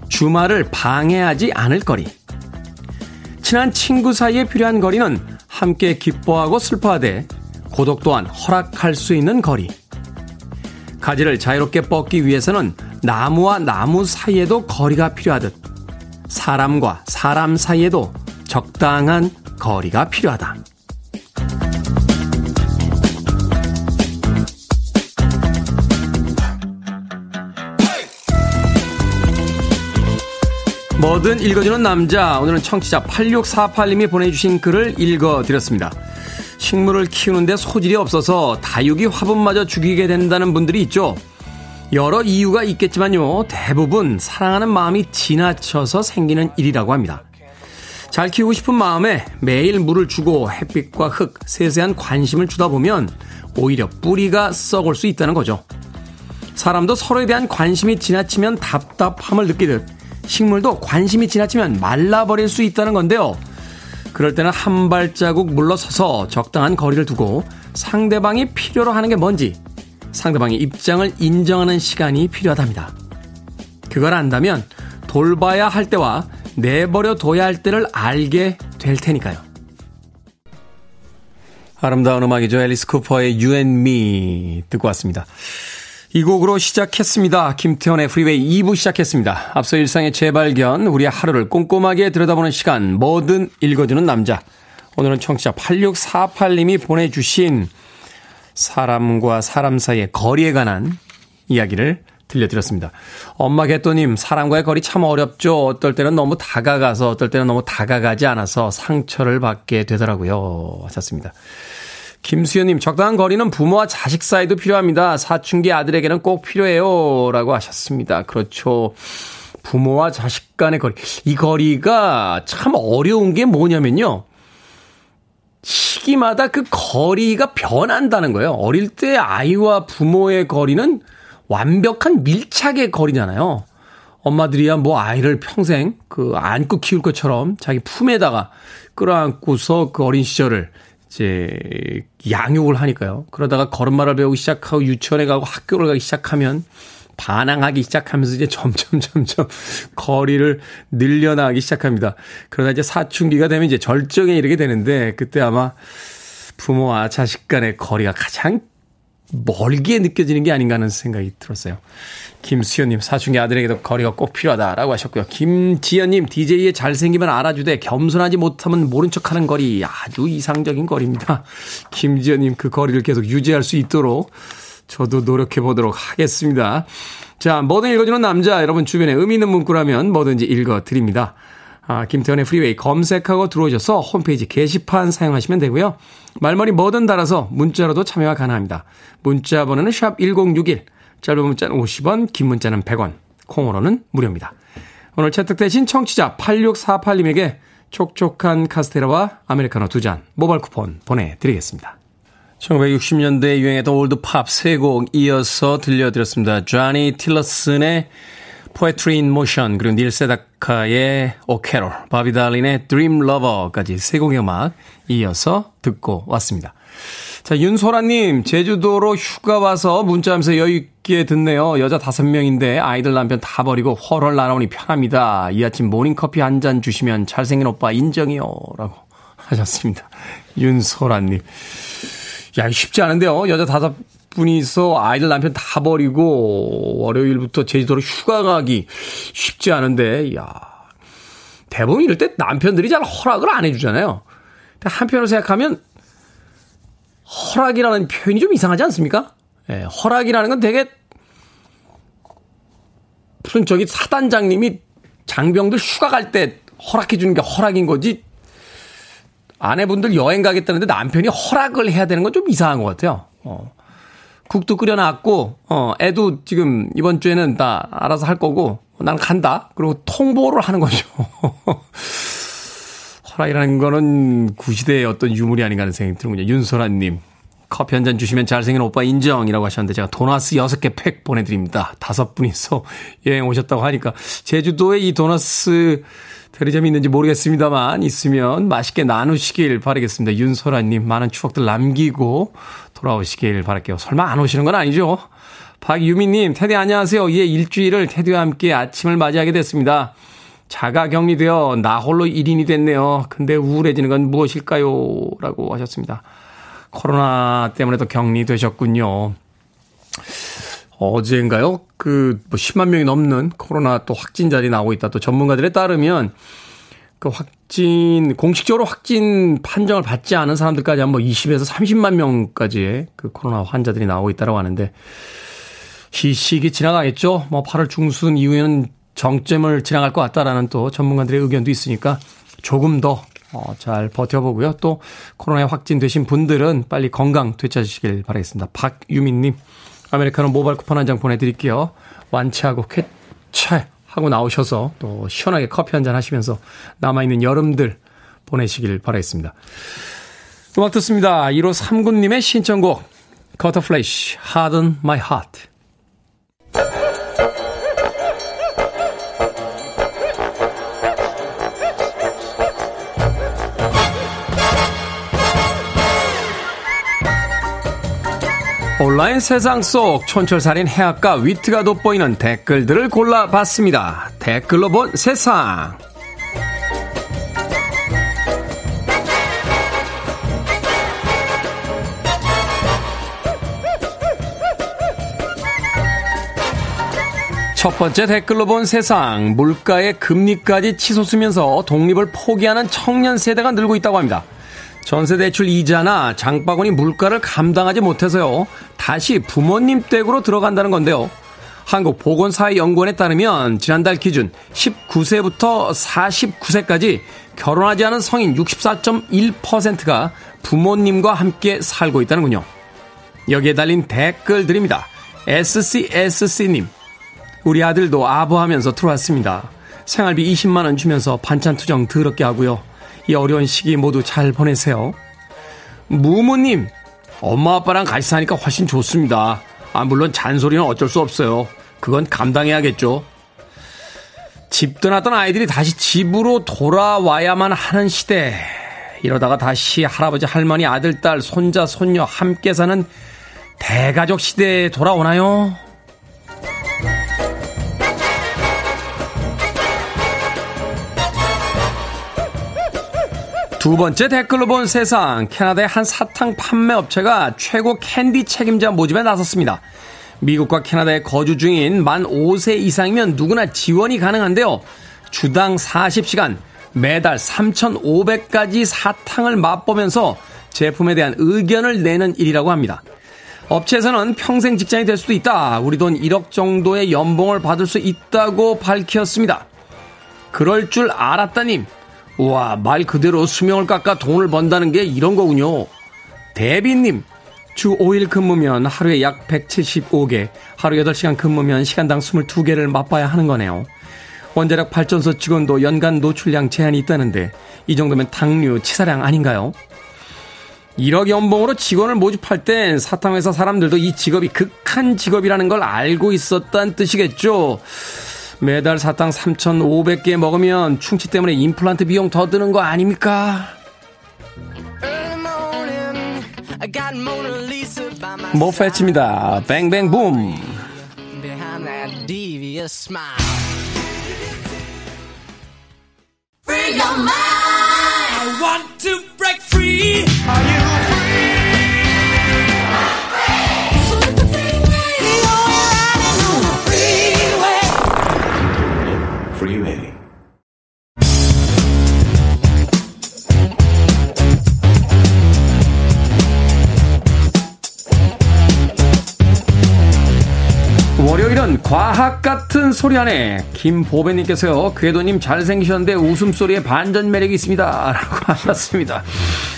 주말을 방해하지 않을 거리. 친한 친구 사이에 필요한 거리는 함께 기뻐하고 슬퍼하되 고독 또한 허락할 수 있는 거리. 가지를 자유롭게 뻗기 위해서는 나무와 나무 사이에도 거리가 필요하듯 사람과 사람 사이에도 적당한 거리가 필요하다. 뭐든 읽어주는 남자. 오늘은 청취자 8648님이 보내주신 글을 읽어드렸습니다. 식물을 키우는데 소질이 없어서 다육이 화분마저 죽이게 된다는 분들이 있죠. 여러 이유가 있겠지만요. 대부분 사랑하는 마음이 지나쳐서 생기는 일이라고 합니다. 잘 키우고 싶은 마음에 매일 물을 주고 햇빛과 흙, 세세한 관심을 주다 보면 오히려 뿌리가 썩을 수 있다는 거죠. 사람도 서로에 대한 관심이 지나치면 답답함을 느끼듯 식물도 관심이 지나치면 말라버릴 수 있다는 건데요. 그럴 때는 한 발자국 물러서서 적당한 거리를 두고 상대방이 필요로 하는 게 뭔지 상대방의 입장을 인정하는 시간이 필요하답니다. 그걸 안다면 돌봐야 할 때와 내버려 둬야 할 때를 알게 될 테니까요. 아름다운 음악이죠. 앨리스 쿠퍼의 You and Me 듣고 왔습니다. 이 곡으로 시작했습니다. 김태훈의 프리웨이 2부 시작했습니다. 앞서 일상의 재발견, 우리의 하루를 꼼꼼하게 들여다보는 시간, 뭐든 읽어주는 남자. 오늘은 청취자 8648님이 보내주신 사람과 사람 사이의 거리에 관한 이야기를 들려드렸습니다. 엄마 개또님, 사람과의 거리 참 어렵죠. 어떨 때는 너무 다가가서, 어떨 때는 너무 다가가지 않아서 상처를 받게 되더라고요. 하셨습니다. 김수현님, 적당한 거리는 부모와 자식 사이도 필요합니다. 사춘기 아들에게는 꼭 필요해요. 라고 하셨습니다. 그렇죠. 부모와 자식 간의 거리. 이 거리가 참 어려운 게 뭐냐면요. 시기마다 그 거리가 변한다는 거예요. 어릴 때 아이와 부모의 거리는 완벽한 밀착의 거리잖아요. 엄마들이야 뭐 아이를 평생 그 안고 키울 것처럼 자기 품에다가 끌어안고서 그 어린 시절을 이제 양육을 하니까요. 그러다가 걸음마를 배우기 시작하고 유치원에 가고 학교를 가기 시작하면 반항하기 시작하면서 이제 점점 점점 *laughs* 거리를 늘려나가기 시작합니다. 그러다 이제 사춘기가 되면 이제 절정에 이르게 되는데 그때 아마 부모와 자식 간의 거리가 가장 멀게 느껴지는 게 아닌가 하는 생각이 들었어요. 김수현님, 사춘기 아들에게도 거리가 꼭 필요하다라고 하셨고요. 김지연님, DJ의 잘생기면 알아주되 겸손하지 못하면 모른 척 하는 거리. 아주 이상적인 거리입니다. 김지연님, 그 거리를 계속 유지할 수 있도록 저도 노력해 보도록 하겠습니다. 자, 뭐든 읽어주는 남자, 여러분 주변에 의미 있는 문구라면 뭐든지 읽어 드립니다. 아, 김태현의 프리웨이 검색하고 들어오셔서 홈페이지 게시판 사용하시면 되고요. 말머리 뭐든 달아서 문자로도 참여가 가능합니다. 문자 번호는 샵 1061, 짧은 문자는 50원, 긴 문자는 100원, 콩으로는 무료입니다. 오늘 채택되신 청취자 8648님에게 촉촉한 카스테라와 아메리카노 두 잔 모바일 쿠폰 보내드리겠습니다. 1960년대에 유행했던 올드팝 세 곡 이어서 들려드렸습니다. 쟈니 틸러슨의 Poetry in Motion 그리고 닐 세다카의 오케롤, 바비 달린의 Dream Lover까지 세 곡의 음악 이어서 듣고 왔습니다. 자, 윤소라님, 제주도로 휴가 와서 문자하면서 여유 있게 듣네요. 여자 다섯 명인데 아이들 남편 다 버리고 헐헐 날아오니 편합니다. 이 아침 모닝커피 한 잔 주시면 잘생긴 오빠 인정이요. 라고 하셨습니다. 윤소라님. 야, 쉽지 않은데요. 여자 다섯 분이서 아이들 남편 다 버리고 월요일부터 제주도로 휴가 가기 쉽지 않은데, 야 대부분 이럴 때 남편들이 잘 허락을 안 해주잖아요. 한편으로 생각하면 허락이라는 표현이 좀 이상하지 않습니까? 예, 허락이라는 건 되게 무슨 저기 사단장님이 장병들 휴가 갈 때 허락해 주는 게 허락인 거지 아내분들 여행 가겠다는데 남편이 허락을 해야 되는 건 좀 이상한 것 같아요. 어. 국도 끓여놨고, 어, 애도 지금 이번 주에는 다 알아서 할 거고, 나는 간다. 그리고 통보를 하는 거죠. *laughs* 허락이라는 거는 구시대의 어떤 유물이 아닌가 하는 생각이 드는군요. 윤소라님. 커피 한 잔 주시면 잘생긴 오빠 인정이라고 하셨는데 제가 도나스 6개 팩 보내드립니다. 다섯 분이서 *laughs* 여행 오셨다고 하니까 제주도에 이 도나스 대리점이 있는지 모르겠습니다만 있으면 맛있게 나누시길 바라겠습니다. 윤소라님 많은 추억들 남기고 돌아오시길 바랄게요. 설마 안 오시는 건 아니죠? 박유미님, 테디 안녕하세요. 예, 일주일을 테디와 함께 아침을 맞이하게 됐습니다. 자가 격리되어 나 홀로 1인이 됐네요. 근데 우울해지는 건 무엇일까요? 라고 하셨습니다. 코로나 때문에도 격리되셨군요. 어제인가요? 그, 뭐 10만 명이 넘는 코로나 또 확진자들이 나오고 있다. 또 전문가들에 따르면 그 확 진, 공식적으로 확진 판정을 받지 않은 사람들까지 한뭐 20에서 30만 명까지의 그 코로나 환자들이 나오고 있다고 하는데 이 시기 지나가겠죠? 뭐 8월 중순 이후에는 정점을 지나갈 것 같다라는 또 전문가들의 의견도 있으니까 조금 더 어, 잘 버텨보고요. 또 코로나에 확진되신 분들은 빨리 건강 되찾으시길 바라겠습니다. 박유민님, 아메리카노 모바일 쿠폰 한 장 보내드릴게요. 완치하고 쾌차 하고 나오셔서 또 시원하게 커피 한잔 하시면서 남아있는 여름들 보내시길 바라겠습니다. 음악 듣습니다. 1호 3구님의 신청곡, 커터 플레이시, Harden My Heart. 온라인 세상 속 촌철살인 해학과 위트가 돋보이는 댓글들을 골라봤습니다. 댓글로 본 세상. 첫 번째 댓글로 본 세상. 물가의 금리까지 치솟으면서 독립을 포기하는 청년 세대가 늘고 있다고 합니다. 전세 대출 이자나 장바구니 물가를 감당하지 못해서요. 다시 부모님 댁으로 들어간다는 건데요. 한국보건사회연구원에 따르면 지난달 기준 19세부터 49세까지 결혼하지 않은 성인 64.1%가 부모님과 함께 살고 있다는군요. 여기에 달린 댓글들입니다. SCSC님, 우리 아들도 아부하면서 들어왔습니다. 생활비 20만원 주면서 반찬 투정 더럽게 하고요. 이 어려운 시기 모두 잘 보내세요. 무모님, 엄마 아빠랑 같이 사니까 훨씬 좋습니다. 아, 물론 잔소리는 어쩔 수 없어요. 그건 감당해야겠죠. 집 떠났던 아이들이 다시 집으로 돌아와야만 하는 시대. 이러다가 다시 할아버지, 할머니, 아들, 딸, 손자, 손녀 함께 사는 대가족 시대에 돌아오나요? 두 번째 댓글로 본 세상. 캐나다의 한 사탕 판매 업체가 최고 캔디 책임자 모집에 나섰습니다. 미국과 캐나다에 거주 중인 만 5세 이상이면 누구나 지원이 가능한데요. 주당 40시간, 매달 3,500가지 사탕을 맛보면서 제품에 대한 의견을 내는 일이라고 합니다. 업체에서는 평생 직장이 될 수도 있다. 우리 돈 1억 정도의 연봉을 받을 수 있다고 밝혔습니다. 그럴 줄 알았다님. 우와, 말 그대로 수명을 깎아 돈을 번다는 게 이런 거군요. 대비님, 주 5일 근무면 하루에 약 175개, 하루 8시간 근무면 시간당 22개를 맛봐야 하는 거네요. 원자력 발전소 직원도 연간 노출량 제한이 있다는데 이 정도면 당류 치사량 아닌가요? 1억 연봉으로 직원을 모집할 땐 사탕회사 사람들도 이 직업이 극한 직업이라는 걸 알고 있었다는 뜻이겠죠. 매달 사탕 3,500개 먹으면 충치 때문에 임플란트 비용 더 드는 거 아닙니까? 모페치입니다. 뱅뱅붐. Free mind. I want to break free. Are you 월요일은 과학 같은 소리 안에 김보배님께서요 궤도님 잘생기셨는데 웃음소리에 반전 매력이 있습니다. *laughs* 라고 하셨습니다.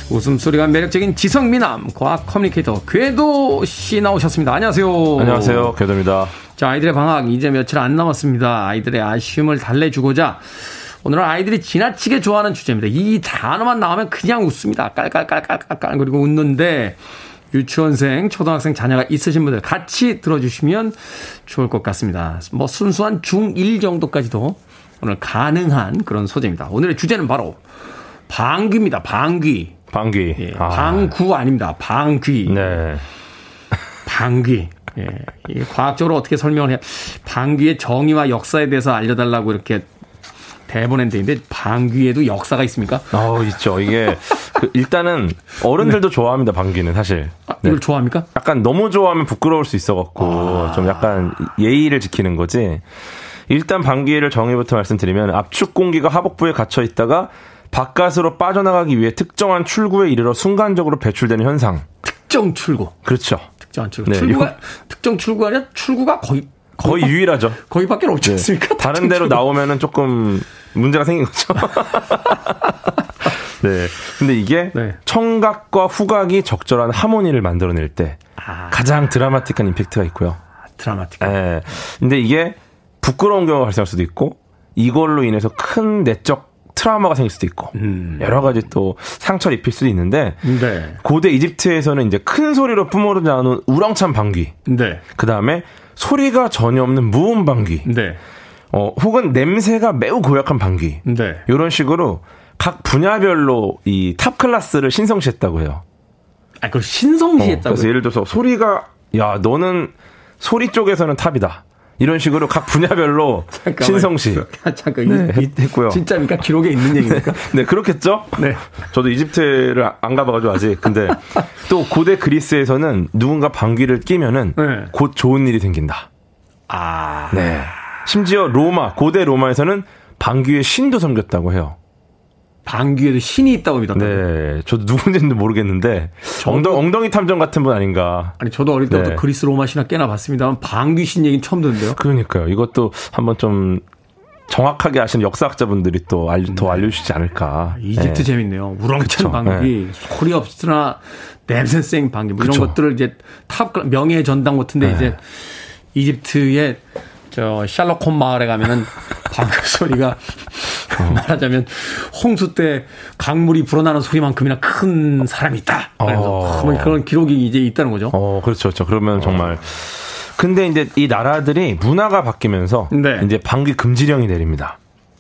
웃음소리가 매력적인 지성미남 과학 커뮤니케이터 궤도씨 나오셨습니다. 안녕하세요. 안녕하세요. 궤도입니다. 자 아이들의 방학 이제 며칠 안 남았습니다. 아이들의 아쉬움을 달래주고자 오늘은 아이들이 지나치게 좋아하는 주제입니다. 이 단어만 나오면 그냥 웃습니다. 깔깔깔깔깔깔 그리고 웃는데 유치원생, 초등학생 자녀가 있으신 분들 같이 들어주시면 좋을 것 같습니다. 뭐 순수한 중1 정도까지도 오늘 가능한 그런 소재입니다. 오늘의 주제는 바로 방귀입니다. 방귀. 방귀. 예, 아. 방구 아닙니다. 방귀. 네. 방귀. 예. 과학적으로 어떻게 설명을 해? 방귀의 정의와 역사에 대해서 알려달라고 이렇게 대본엔데인데 방귀에도 역사가 있습니까? 어, 있죠. 이게 그 일단은 어른들도 네. 좋아합니다. 방귀는 사실. 아, 이걸 네. 좋아합니까? 약간 너무 좋아하면 부끄러울 수 있어갖고 아. 좀 약간 예의를 지키는 거지. 일단 방귀를 정의부터 말씀드리면 압축 공기가 하복부에 갇혀 있다가 바깥으로 빠져나가기 위해 특정한 출구에 이르러 순간적으로 배출되는 현상. 특정 출구. 그렇죠. 특정한 출구. 네, 출구가 요... 특정 출구가 아니라 출구가 거의 거의 유일하죠. 거기밖에 없지 네. 않습니까? 네. 다른 데로 나오면은 조금 문제가 생긴 거죠. *laughs* 네. 근데 이게 네. 청각과 후각이 적절한 하모니를 만들어낼 때 아. 가장 드라마틱한 임팩트가 있고요. 드라마틱. 네. 근데 이게 부끄러운 경우가 발생할 수도 있고 이걸로 인해서 큰 내적 트라우마가 생길 수도 있고 음. 여러 가지 또 상처를 입힐 수도 있는데 네. 고대 이집트에서는 이제 큰 소리로 뿜어져 나오는 우렁찬 방귀. 네. 그 다음에 소리가 전혀 없는 무음 방귀. 네. 어, 혹은 냄새가 매우 고약한 방귀. 네. 이런 식으로 각 분야별로 이 top class를 신성시했다고 해요. 아, 그걸 신성시했다고. 어, 그래서 예를 들어서 소리가 야 너는 소리 쪽에서는 탑이다. 이런 식으로 각 분야별로 신성시. *laughs* 잠깐, 네, 했고요. 진짜입니까? 기록에 있는 얘기입니까? 네, *laughs* 네, 그렇겠죠? 네. 저도 이집트를 안 가봐 가지고 아직. 근데 *laughs* 또 고대 그리스에서는 누군가 방귀를 끼면은 네. 곧 좋은 일이 생긴다. 아. 네. 심지어 로마, 고대 로마에서는 방귀의 신도 섬겼다고 해요. 방귀에도 신이 있다고 믿었다. 네. 저도 누군지는 모르겠는데 엉덩, 엉덩이 탐정 같은 분 아닌가. 아니 저도 어릴 때부터 네. 그리스 로마 신화 꽤나 봤습니다만 방귀 신 얘기는 처음 듣는데요. 그러니까요. 이것도 한번 좀 정확하게 아시는 역사학자분들이 또 알려, 더 네. 알려주시지 않을까. 이집트 네. 재밌네요. 우렁찬 방귀, 네. 소리 없으나 냄새 센 방귀, 뭐 이런 것들을 이제 탑 명예 전당 같은데 네. 이제 이집트의 저 샬록 홈 마을에 가면은 *laughs* 방귀 소리가 어. *laughs* 말하자면 홍수 때 강물이 불어나는 소리만큼이나 큰 사람이 있다. 그래서 어. 뭐 그런 기록이 이제 있다는 거죠. 어, 그렇죠, 그렇죠. 그러면 정말. 어. 근데 이제 이 나라들이 문화가 바뀌면서 네. 이제 방귀 금지령이 내립니다.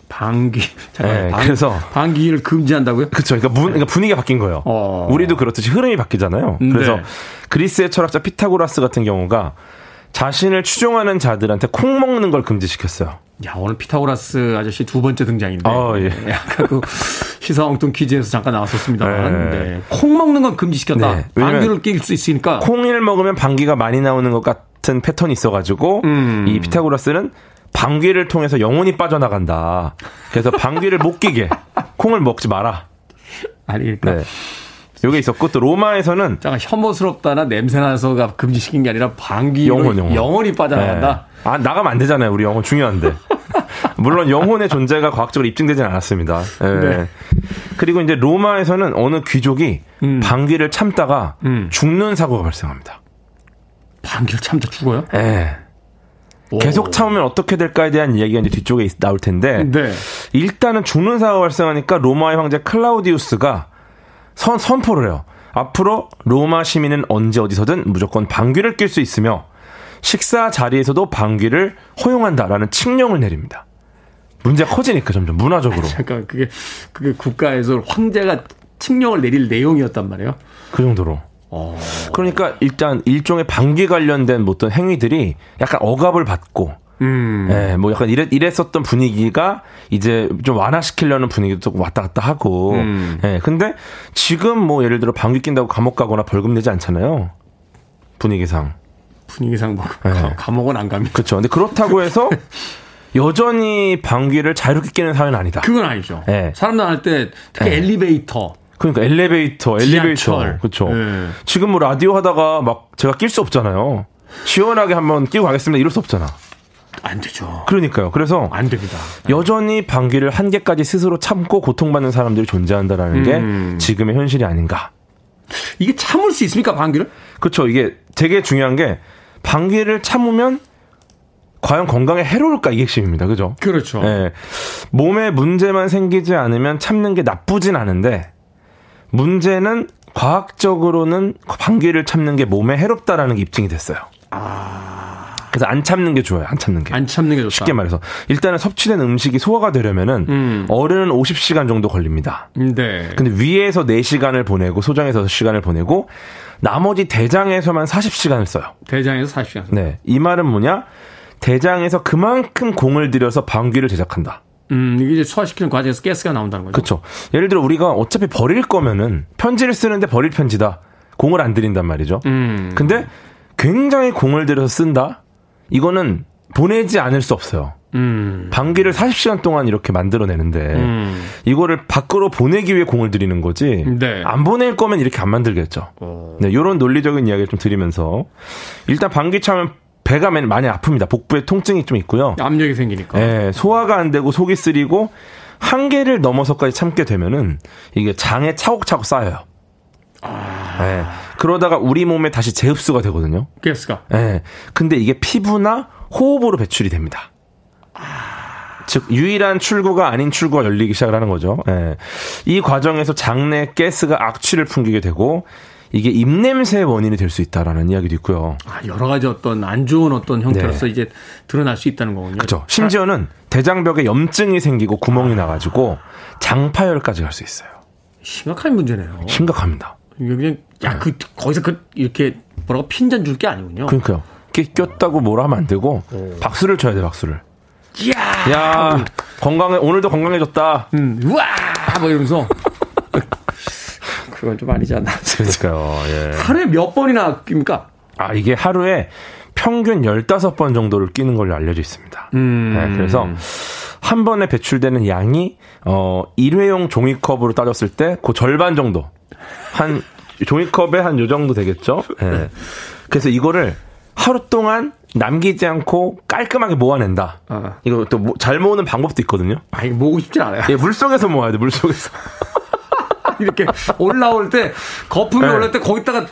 방귀. 네, 방, 그래서 방귀를 금지한다고요? 그렇죠. 그러니까, 문, 그러니까 분위기가 바뀐 거예요. 어. 우리도 그렇듯이 흐름이 바뀌잖아요. 그래서 네. 그리스의 철학자 피타고라스 같은 경우가 자신을 추종하는 자들한테 콩 먹는 걸 금지시켰어요. 야, 오늘 피타고라스 아저씨 두 번째 등장인데. 어, 예. 약간 그 시사 엉뚱 퀴즈에서 잠깐 나왔었습니다만. 네. 네. 콩 먹는 건 금지시켰다. 네. 방귀를 낄 수 있으니까. 콩을 먹으면 방귀가 많이 나오는 것 같은 패턴이 있어가지고, 음. 이 피타고라스는 방귀를 통해서 영혼이 빠져나간다. 그래서 방귀를 못 끼게 콩을 먹지 마라. *laughs* 아니, 그러니까. 네. 요게 있었고 또 로마에서는 잠깐 혐오스럽다나 냄새나서가 금지시킨 게 아니라 방귀 영혼, 영혼. 영혼이 빠져나간다. 네. 아 나가면 안 되잖아요. 우리 영혼 중요한데. *laughs* 물론 영혼의 존재가 과학적으로 입증되지는 않았습니다. 네. 네. 그리고 이제 로마에서는 어느 귀족이 음. 방귀를 참다가 음. 죽는 사고가 발생합니다. 방귀를 참다 죽어요? 네. 계속 참으면 어떻게 될까에 대한 이야기가 이제 뒤쪽에 나올 텐데 네. 일단은 죽는 사고가 발생하니까 로마의 황제 클라우디우스가 선, 선포를 해요. 앞으로 로마 시민은 언제 어디서든 무조건 방귀를 낄 수 있으며 식사 자리에서도 방귀를 허용한다라는 칙령을 내립니다. 문제가 커지니까 점점 문화적으로. *laughs* 아, 잠깐 그게 그게 국가에서 황제가 칙령을 내릴 내용이었단 말이에요. 그 정도로. 어... 그러니까 일단 일종의 방귀 관련된 어떤 행위들이 약간 억압을 받고 음. 예, 뭐 약간 이랬, 이랬었던 분위기가 이제 좀 완화시키려는 분위기도 조금 왔다 갔다 하고. 음. 예, 근데 지금 뭐 예를 들어 방귀 낀다고 감옥 가거나 벌금 내지 않잖아요. 분위기상. 분위기상 뭐 예. 감옥은 안 갑니다. 그렇죠. 근데 그렇다고 해서 *laughs* 여전히 방귀를 자유롭게 끼는 사회는 아니다. 그건 아니죠. 예. 사람 나갈 때 특히 예. 엘리베이터 그러니까 엘리베이터, 엘리베이터. 그렇죠. 예. 지금 뭐 라디오 하다가 막 제가 낄 수 없잖아요. 시원하게 한번 끼고 가겠습니다. 이럴 수 없잖아. 안 되죠. 그러니까요. 그래서 안 됩니다. 여전히 방귀를 한계까지 스스로 참고 고통받는 사람들이 존재한다라는 음. 게 지금의 현실이 아닌가. 이게 참을 수 있습니까, 방귀를? 그렇죠. 이게 되게 중요한 게 방귀를 참으면 과연 건강에 해로울까 이게 핵심입니다. 그죠? 그렇죠. 예. 몸에 문제만 생기지 않으면 참는 게 나쁘진 않은데 문제는 과학적으로는 방귀를 참는 게 몸에 해롭다라는 게 입증이 됐어요. 아. 그래서 안 참는 게 좋아요. 안 참는 게. 안 참는 게 좋다. 쉽게 말해서 일단은 섭취된 음식이 소화가 되려면은 음. 어른은 50시간 정도 걸립니다. 네. 근데 위에서 4시간을 보내고 소장에서 6시간을 보내고 나머지 대장에서만 40시간을 써요. 대장에서 40시간. 네. 이 말은 뭐냐? 대장에서 그만큼 공을 들여서 방귀를 제작한다. 음, 이게 소화시키는 과정에서 가스가 나온다는 거죠. 그렇죠. 예를 들어 우리가 어차피 버릴 거면은 편지를 쓰는데 버릴 편지다. 공을 안 들인단 말이죠. 음. 근데 굉장히 공을 들여서 쓴다. 이거는 보내지 않을 수 없어요. 음. 방귀를 40시간 동안 이렇게 만들어내는데 음. 이거를 밖으로 보내기 위해 공을 들이는 거지 네. 안 보낼 거면 이렇게 안 만들겠죠. 어. 네, 이런 논리적인 이야기를 좀 드리면서 일단 방귀 차면 배가 많이 아픕니다. 복부에 통증이 좀 있고요. 압력이 생기니까. 네, 소화가 안 되고 속이 쓰리고 한계를 넘어서까지 참게 되면은 이게 장에 차곡차곡 쌓여요. 아. 네. 그러다가 우리 몸에 다시 재흡수가 되거든요. 가스가. 네. 근데 이게 피부나 호흡으로 배출이 됩니다. 즉 유일한 출구가 아닌 출구가 열리기 시작을 하는 거죠. 네. 이 과정에서 장내 가스가 악취를 풍기게 되고 이게 입냄새의 원인이 될 수 있다라는 이야기도 있고요. 아, 여러 가지 어떤 안 좋은 어떤 형태로서 네. 이제 드러날 수 있다는 거군요. 그렇죠. 심지어는 대장벽에 염증이 생기고 구멍이 아. 나가지고 장파열까지 갈 수 있어요. 심각한 문제네요. 심각합니다. 그냥 야그 거기서 그 이렇게 뭐라고 핀잔 줄 게 아니군요. 그러니까요. 꼈다고 뭐라 하면 안 되고 오. 박수를 쳐야 돼 박수를. 야, 야 건강해 오늘도 건강해졌다. 음, 우와, 뭐 이러면서. *laughs* 그건 좀 아니지 않나. 그러니까요. 예. 하루에 몇 번이나 낍니까? 아 이게 하루에 평균 15번 정도를 끼는 걸로 알려져 있습니다. 음. 네, 그래서 한 번에 배출되는 양이 어 일회용 종이컵으로 따졌을 때 그 절반 정도 한 종이컵에 한 요 정도 되겠죠. 네. 그래서 이거를 하루 동안 남기지 않고 깔끔하게 모아낸다. 어. 이거 또 잘 모으는 방법도 있거든요. 아, 이 모으고 싶진 않아요. 예, 물 속에서 모아야 돼, 물 속에서. *laughs* 이렇게 올라올 때, 거품이 네. 올라올 때 거기다가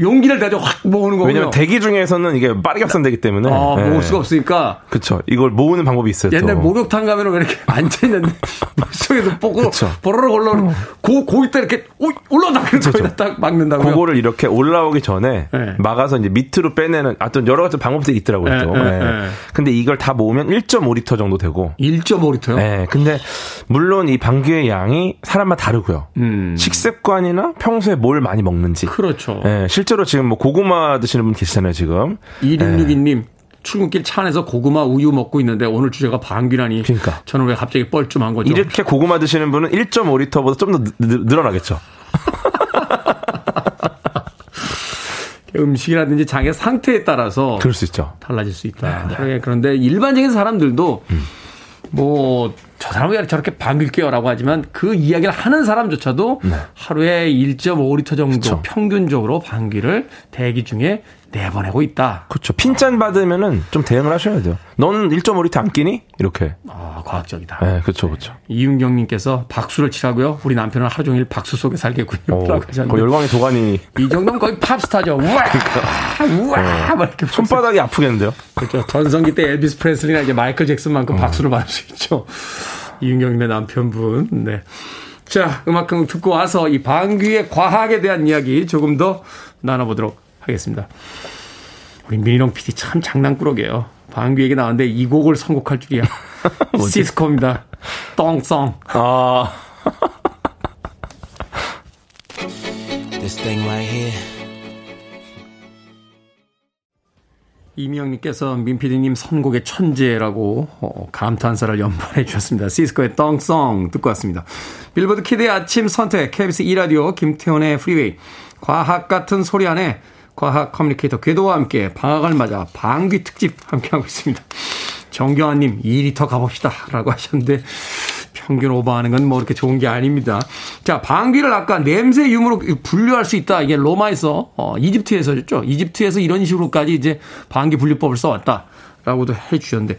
용기를 내죠 확 모으는 거군요. 왜냐면 대기 중에서는 이게 빠르게 합산되기 때문에 아, 모을 네. 수가 없으니까. 그렇죠. 이걸 모으는 방법이 있어요. 옛날 또. 목욕탕 가면은 왜 이렇게 *laughs* 앉아 있는데 *laughs* 물속에서 뽀고 보러러 올라오는 고 고기 때 이렇게 올라온다 그래서. 딱 막는다고. 그거를 이렇게 올라오기 전에 네. 막아서 이제 밑으로 빼내는 어떤 여러 가지 방법들이 있더라고요. 네, 또. 네, 네. 근데 이걸 다 모으면 1.5리터 정도 되고. 1.5리터요? 네. 근데 물론 이 방귀의 양이 사람마다 다르고요. 음. 식습관이나 평소에 뭘 많이 먹는지. 그렇죠. 네, 실제로 지금 뭐 고구마 드시는 분 계시잖아요, 지금. 2662님. 네. 출근길 차 안에서 고구마 우유 먹고 있는데 오늘 주제가 방귀라니. 그러니까. 저는 왜 갑자기 뻘쭘한 거죠? 이렇게 고구마 드시는 분은 1.5리터보다 좀 더 늘어나겠죠. *laughs* 음식이라든지 장의 상태에 따라서 그럴 수 있죠. 달라질 수 있다. 네, 네. 그런데 일반적인 사람들도 음. 뭐 저 사람이 왜 저렇게 방귀를깨요라고 하지만 그 이야기를 하는 사람조차도 네. 하루에 1.5리터 정도 그쵸. 평균적으로 방귀를 대기 중에 내보내고 있다. 그렇죠. 핀잔 받으면은 좀 대응을 하셔야 돼요. 너는 1.5리터 안 끼니? 이렇게. 아, 과학적이다. 네, 그렇죠, 그렇죠. 이윤경 님께서 박수를 치라고요. 우리 남편은 하루 종일 박수 속에 살겠군요. 오, 라고 하셨는데. 열광의 도가니. 이 정도면 거의 팝스타죠. 우와! 그러니까. 우와! 네. 막 이렇게 손바닥이 아프겠는데요? 그렇죠. 전성기 때 엘비스 프레슬리나 이제 마이클 잭슨만큼 음. 박수를 받을 수 있죠. 이윤경 님의 남편분. 네. 자, 음악 듣고 와서 이 방귀의 과학에 대한 이야기 조금 더 나눠보도록 하겠습니다. 우리 민희롱 PD 참 장난꾸러기예요. 방귀 얘기 나왔는데 이 곡을 선곡할 줄이야. *laughs* 시스코입니다. 똥송. 아. *laughs* This thing right here. 이미영님께서 민피디님 선곡의 천재라고 어, 감탄사를 연발해 주셨습니다. 시스코의 똥송 듣고 왔습니다. 빌보드 키드의 아침 선택, KBS 2라디오, 김태훈의 프리웨이, 과학 같은 소리 하네 과학 communicator 궤도와 함께 방학을 맞아 방귀 특집 함께하고 있습니다. 정경환님 2리터 가봅시다 라고 하셨는데 평균 오버하는 건뭐 그렇게 좋은 게 아닙니다. 자, 방귀를 아까 냄새 유무로 분류할 수 있다. 이게 로마에서, 어, 이집트에서였죠. 이집트에서 이런 식으로까지 이제 방귀 분류법을 써왔다라고도 해 주셨는데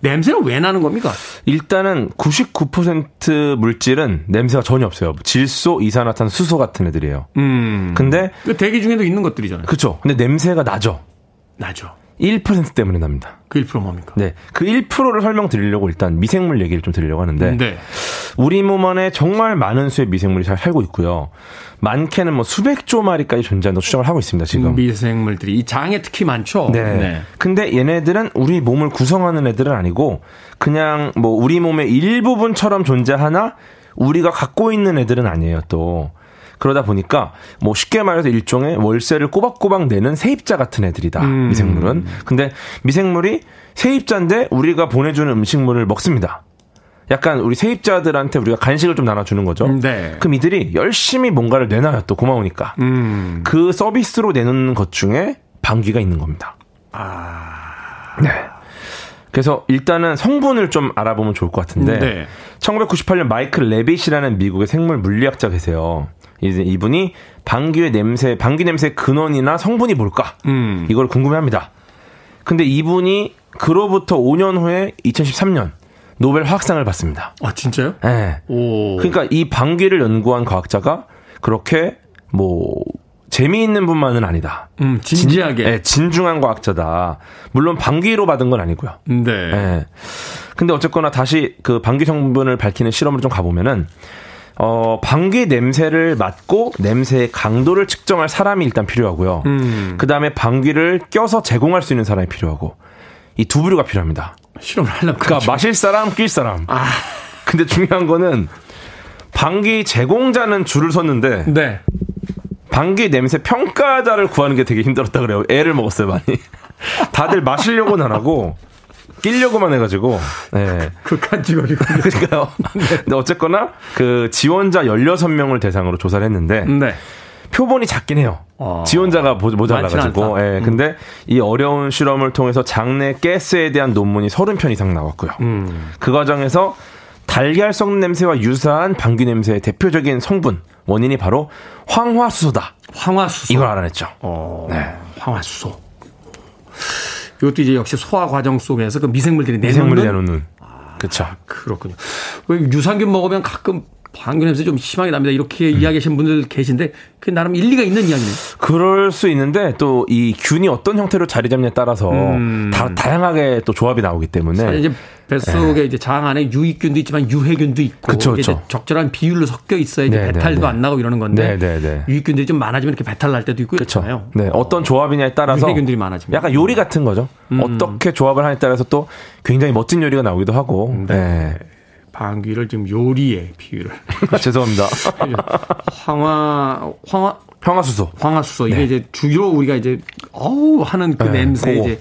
냄새는 왜 나는 겁니까? 일단은 99% 물질은 냄새가 전혀 없어요. 질소, 이산화탄, 수소 같은 애들이에요. 음. 근데 그 대기 중에도 있는 것들이잖아요. 그렇죠. 근데 냄새가 나죠. 나죠. 1% 때문에 납니다. 그 1% 뭡니까? 네. 그 1%를 설명드리려고 일단 미생물 얘기를 좀 드리려고 하는데 네. 우리 몸 안에 정말 많은 수의 미생물이 잘 살고 있고요. 많게는 뭐 수백 조 마리까지 존재한다고 추정을 하고 있습니다, 지금. 미생물들이 이 장에 특히 많죠. 네. 네. 근데 얘네들은 우리 몸을 구성하는 애들은 아니고 그냥 뭐 우리 몸의 일부분처럼 존재하나 우리가 갖고 있는 애들은 아니에요, 또. 그러다 보니까 뭐 쉽게 말해서 일종의 월세를 꼬박꼬박 내는 세입자 같은 애들이다. 음. 미생물은. 근데 미생물이 세입자인데 우리가 보내주는 음식물을 먹습니다. 약간 우리 세입자들한테 우리가 간식을 좀 나눠주는 거죠. 네. 그럼 이들이 열심히 뭔가를 내놔요. 또 고마우니까. 음. 그 서비스로 내놓는 것 중에 방귀가 있는 겁니다. 아. 네. 그래서 일단은 성분을 좀 알아보면 좋을 것 같은데 네. 1998년 마이클 레빗이라는 미국의 생물 물리학자 계세요. 이제 이분이 방귀의 냄새, 방귀 냄새 근원이나 성분이 뭘까? 음. 이걸 궁금해합니다. 근데 이분이 그로부터 5년 후에 2013년 노벨 화학상을 받습니다. 아 진짜요? 네. 오. 그러니까 이 방귀를 연구한 과학자가 그렇게 뭐 재미있는 분만은 아니다. 음, 진지하게. 진, 네, 진중한 과학자다. 물론 방귀로 받은 건 아니고요. 네. 네. 근데 어쨌거나 다시 그 방귀 성분을 밝히는 실험을 좀 가보면은 어, 방귀 냄새를 맡고 냄새의 강도를 측정할 사람이 일단 필요하고요. 음. 그 다음에 방귀를 껴서 제공할 수 있는 사람이 필요하고 이 두 부류가 필요합니다. 실험을 하려면 그러니까 그렇죠. 마실 사람, 낄 사람. 아. 근데 중요한 거는 방귀 제공자는 줄을 섰는데 네. 방귀 냄새 평가자를 구하는 게 되게 힘들었다 그래요. 애를 먹었어요 많이. 다들 마시려고는 안 하고 끼려고만 해가지고. 네. *laughs* 극한 직업이군요. *laughs* 그러니까요. 네. 근데 어쨌거나 그 지원자 16명을 대상으로 조사를 했는데. 네. 표본이 작긴 해요. 어. 지원자가 모자라가지고. 예. 음. 근데 이 어려운 실험을 통해서 장내 가스에 대한 논문이 30편 이상 나왔고요. 음. 그 과정에서 달걀 썩는 냄새와 유사한 방귀 냄새의 대표적인 성분 원인이 바로 황화수소다. 황화수소. 이걸 알아냈죠. 어. 네. 황화수소. 이것도 이제 역시 소화 과정 속에서 그 미생물들이 내놓는 미생물이 내놓는. 아, 그렇죠. 그렇군요. 유산균 먹으면 가끔 방귀 냄새 좀 심하게 납니다. 이렇게 음. 이야기하시는 분들 계신데 그게 나름 일리가 있는 이야기네요. 그럴 수 있는데 또 이 균이 어떤 형태로 자리 잡냐에 따라서 음. 다 다양하게 또 조합이 나오기 때문에 이제 뱃속에 네. 이제 장 안에 유익균도 있지만 유해균도 있고 그쵸, 그쵸. 적절한 비율로 섞여 있어야 이제 네, 네 배탈도 네, 안 나고 이러는 건데 네, 네, 유익균들이 좀 많아지면 이렇게 배탈 날 때도 있고 그렇잖아요. 네, 어떤 조합이냐에 따라서 유해균들이 많아지면 약간 요리 같은 거죠. 음. 어떻게 조합을 하냐에 따라서 또 굉장히 멋진 요리가 나오기도 하고. 네. 방귀를 지금 요리에 비유를. 죄송합니다. *laughs* 황화, 황화, 황화수소. 황화수소. 이게 네. 이제 주로 우리가 이제, 어우, 하는 그 네, 냄새 그거. 이제.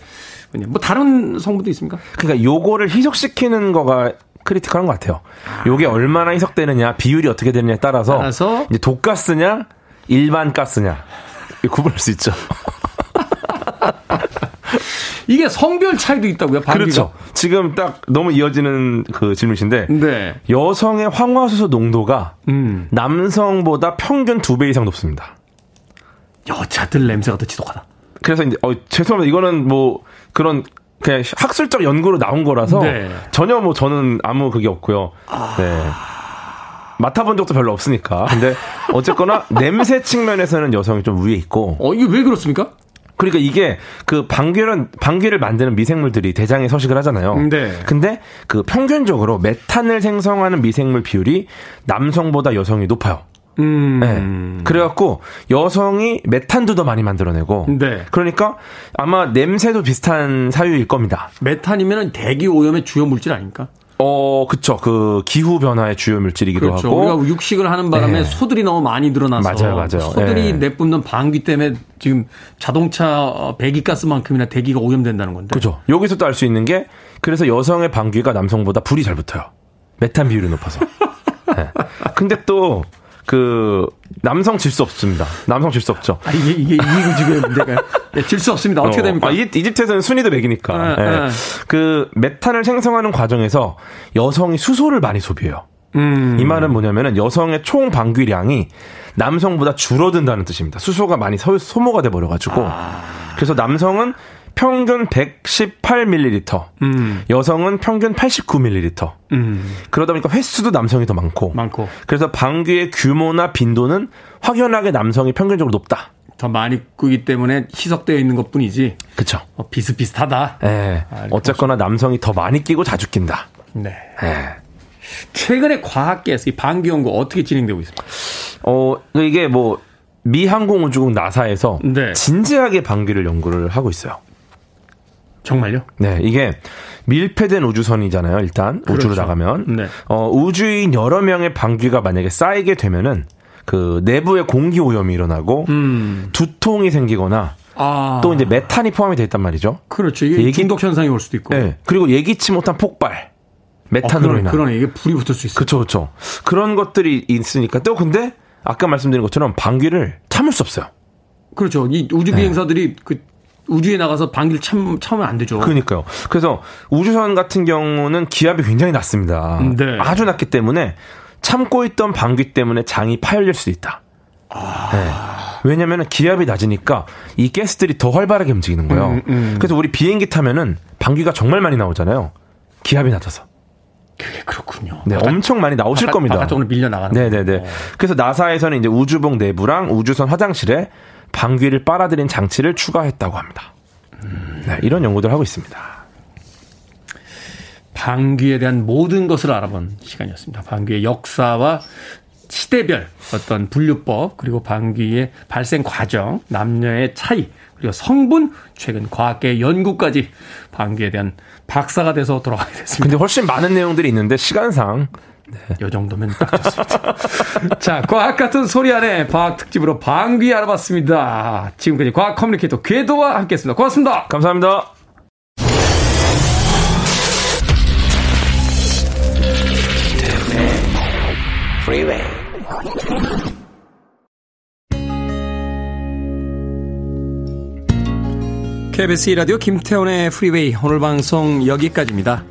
뭐 다른 성분도 있습니까? 그러니까 요거를 희석시키는 거가 크리티컬한 것 같아요. 요게 얼마나 희석되느냐, 비율이 어떻게 되느냐에 따라서, 따라서 이제 독가스냐, 일반 가스냐 구분할 수 있죠. *laughs* *laughs* 이게 성별 차이도 있다고요? 방귀가? 그렇죠. 지금 딱 너무 이어지는 그 질문이신데 네. 여성의 황화수소 농도가 음. 남성보다 평균 두배 이상 높습니다. 여자들 냄새가 더 지독하다. 그래서 이제 어 죄송합니다. 이거는 뭐 그런 그냥 학술적 연구로 나온 거라서 네. 전혀 뭐 저는 아무 그게 없고요. 아... 네. 맡아본 적도 별로 없으니까. 근데 어쨌거나 *laughs* 냄새 측면에서는 여성이 좀 위에 있고. 어 이게 왜 그렇습니까? 그러니까 이게 그 방귀는 방귀를 만드는 미생물들이 대장에 서식을 하잖아요. 네. 근데 그 평균적으로 메탄을 생성하는 미생물 비율이 남성보다 여성이 높아요. 음. 네. 그래갖고 여성이 메탄도 더 많이 만들어내고. 네. 그러니까 아마 냄새도 비슷한 사유일 겁니다. 메탄이면 대기 오염의 주요 물질 아닙니까? 어, 그쵸. 그 기후 변화의 주요 물질이기도 그렇죠. 하고. 우리가 육식을 하는 바람에 네. 소들이 너무 많이 늘어나서 맞아요, 맞아요. 소들이 네. 내뿜는 방귀 때문에 지금 자동차 배기가스만큼이나 대기가 오염된다는 건데. 그렇죠. 여기서 또 알 수 있는 게 그래서 여성의 방귀가 남성보다 불이 잘 붙어요. 메탄 비율이 높아서. 네. *laughs* 근데 또 그 남성 질 수 없습니다. 남성 질 수 없죠. 아, 이게 이게 이거 지금 문제가 네, 질수 없습니다. 어떻게 어, 됩니까? 아, 이집트에서는 순위도 맥이니까. 아, 네. 아. 그 메탄을 생성하는 과정에서 여성이 수소를 많이 소비해요. 음. 이 말은 뭐냐면은 여성의 총 방귀량이 남성보다 줄어든다는 뜻입니다. 수소가 많이 소모가 돼 버려 가지고. 아. 그래서 남성은 평균 118ml, 음. 여성은 평균 89ml. 음. 그러다 보니까 횟수도 남성이 더 많고. 많고. 그래서 방귀의 규모나 빈도는 확연하게 남성이 평균적으로 높다. 더 많이 꾸기 때문에 희석되어 있는 것 뿐이지. 그쵸. 어, 비슷비슷하다. 네. 아, 어쨌거나 남성이 더 많이 끼고 자주 낀다. 네. 네. 최근에 과학계에서 이 방귀 연구 어떻게 진행되고 있습니까? 어, 이게 뭐, 미 항공우주국 나사에서 네. 진지하게 방귀를 연구를 하고 있어요. 정말요? 네, 이게 밀폐된 우주선이잖아요. 일단 그렇죠. 우주로 나가면 네. 어, 우주인 여러 명의 방귀가 만약에 쌓이게 되면은 그 내부에 공기 오염이 일어나고 음. 두통이 생기거나 아. 또 이제 메탄이 포함이 돼 있단 말이죠. 그렇죠. 이게 예기... 중독 현상이 올 수도 있고. 네. 그리고 예기치 못한 폭발. 메탄으로 어, 인한. 그러네. 이게 불이 붙을 수 있어요. 그렇죠, 그렇죠. 그런 것들이 있으니까 또 근데 아까 말씀드린 것처럼 방귀를 참을 수 없어요. 그렇죠. 이 우주 비행사들이 네. 그 우주에 나가서 방귀를 참, 참으면 안 되죠. 그러니까요. 그래서 우주선 같은 경우는 기압이 굉장히 낮습니다. 네. 아주 낮기 때문에 참고 있던 방귀 때문에 장이 파열릴 수도 있다. 아... 네. 왜냐면 기압이 낮으니까 이 가스들이 더 활발하게 움직이는 거예요. 음, 음. 그래서 우리 비행기 타면은 방귀가 정말 많이 나오잖아요. 기압이 낮아서. 그게 그렇군요. 네, 바깥, 엄청 많이 나오실 바깥, 겁니다. 바깥쪽으로 밀려 나가는. 네네네. 그래서 나사에서는 이제 우주복 내부랑 우주선 화장실에 방귀를 빨아들인 장치를 추가했다고 합니다. 네, 이런 연구들 하고 있습니다. 방귀에 대한 모든 것을 알아본 시간이었습니다. 방귀의 역사와 시대별 어떤 분류법 그리고 방귀의 발생 과정, 남녀의 차이 그리고 성분, 최근 과학계 연구까지 방귀에 대한 박사가 돼서 돌아가게 됐습니다. 근데 훨씬 많은 내용들이 있는데 시간상 네. 요 정도면 딱 좋습니다. *laughs* 자, 과학 같은 소리 안에 과학 특집으로 방귀 알아봤습니다. 지금까지 과학 커뮤니케이터 궤도와 함께 했습니다. 고맙습니다. 감사합니다. KBS 라디오 김태훈의 프리웨이 오늘 방송 여기까지입니다.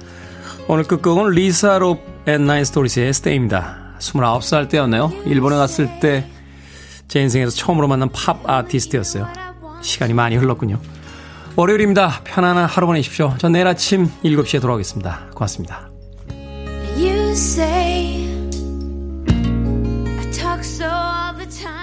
오늘 끝곡은 Lisa Loeb and Nine Stories의 Stay입니다. 29살 때였네요. 일본에 갔을 때 제 인생에서 처음으로 만난 팝 아티스트였어요. 시간이 많이 흘렀군요. 월요일입니다. 편안한 하루 보내십시오. 전 내일 아침 7시에 돌아오겠습니다. 고맙습니다. You say I talk so all the time.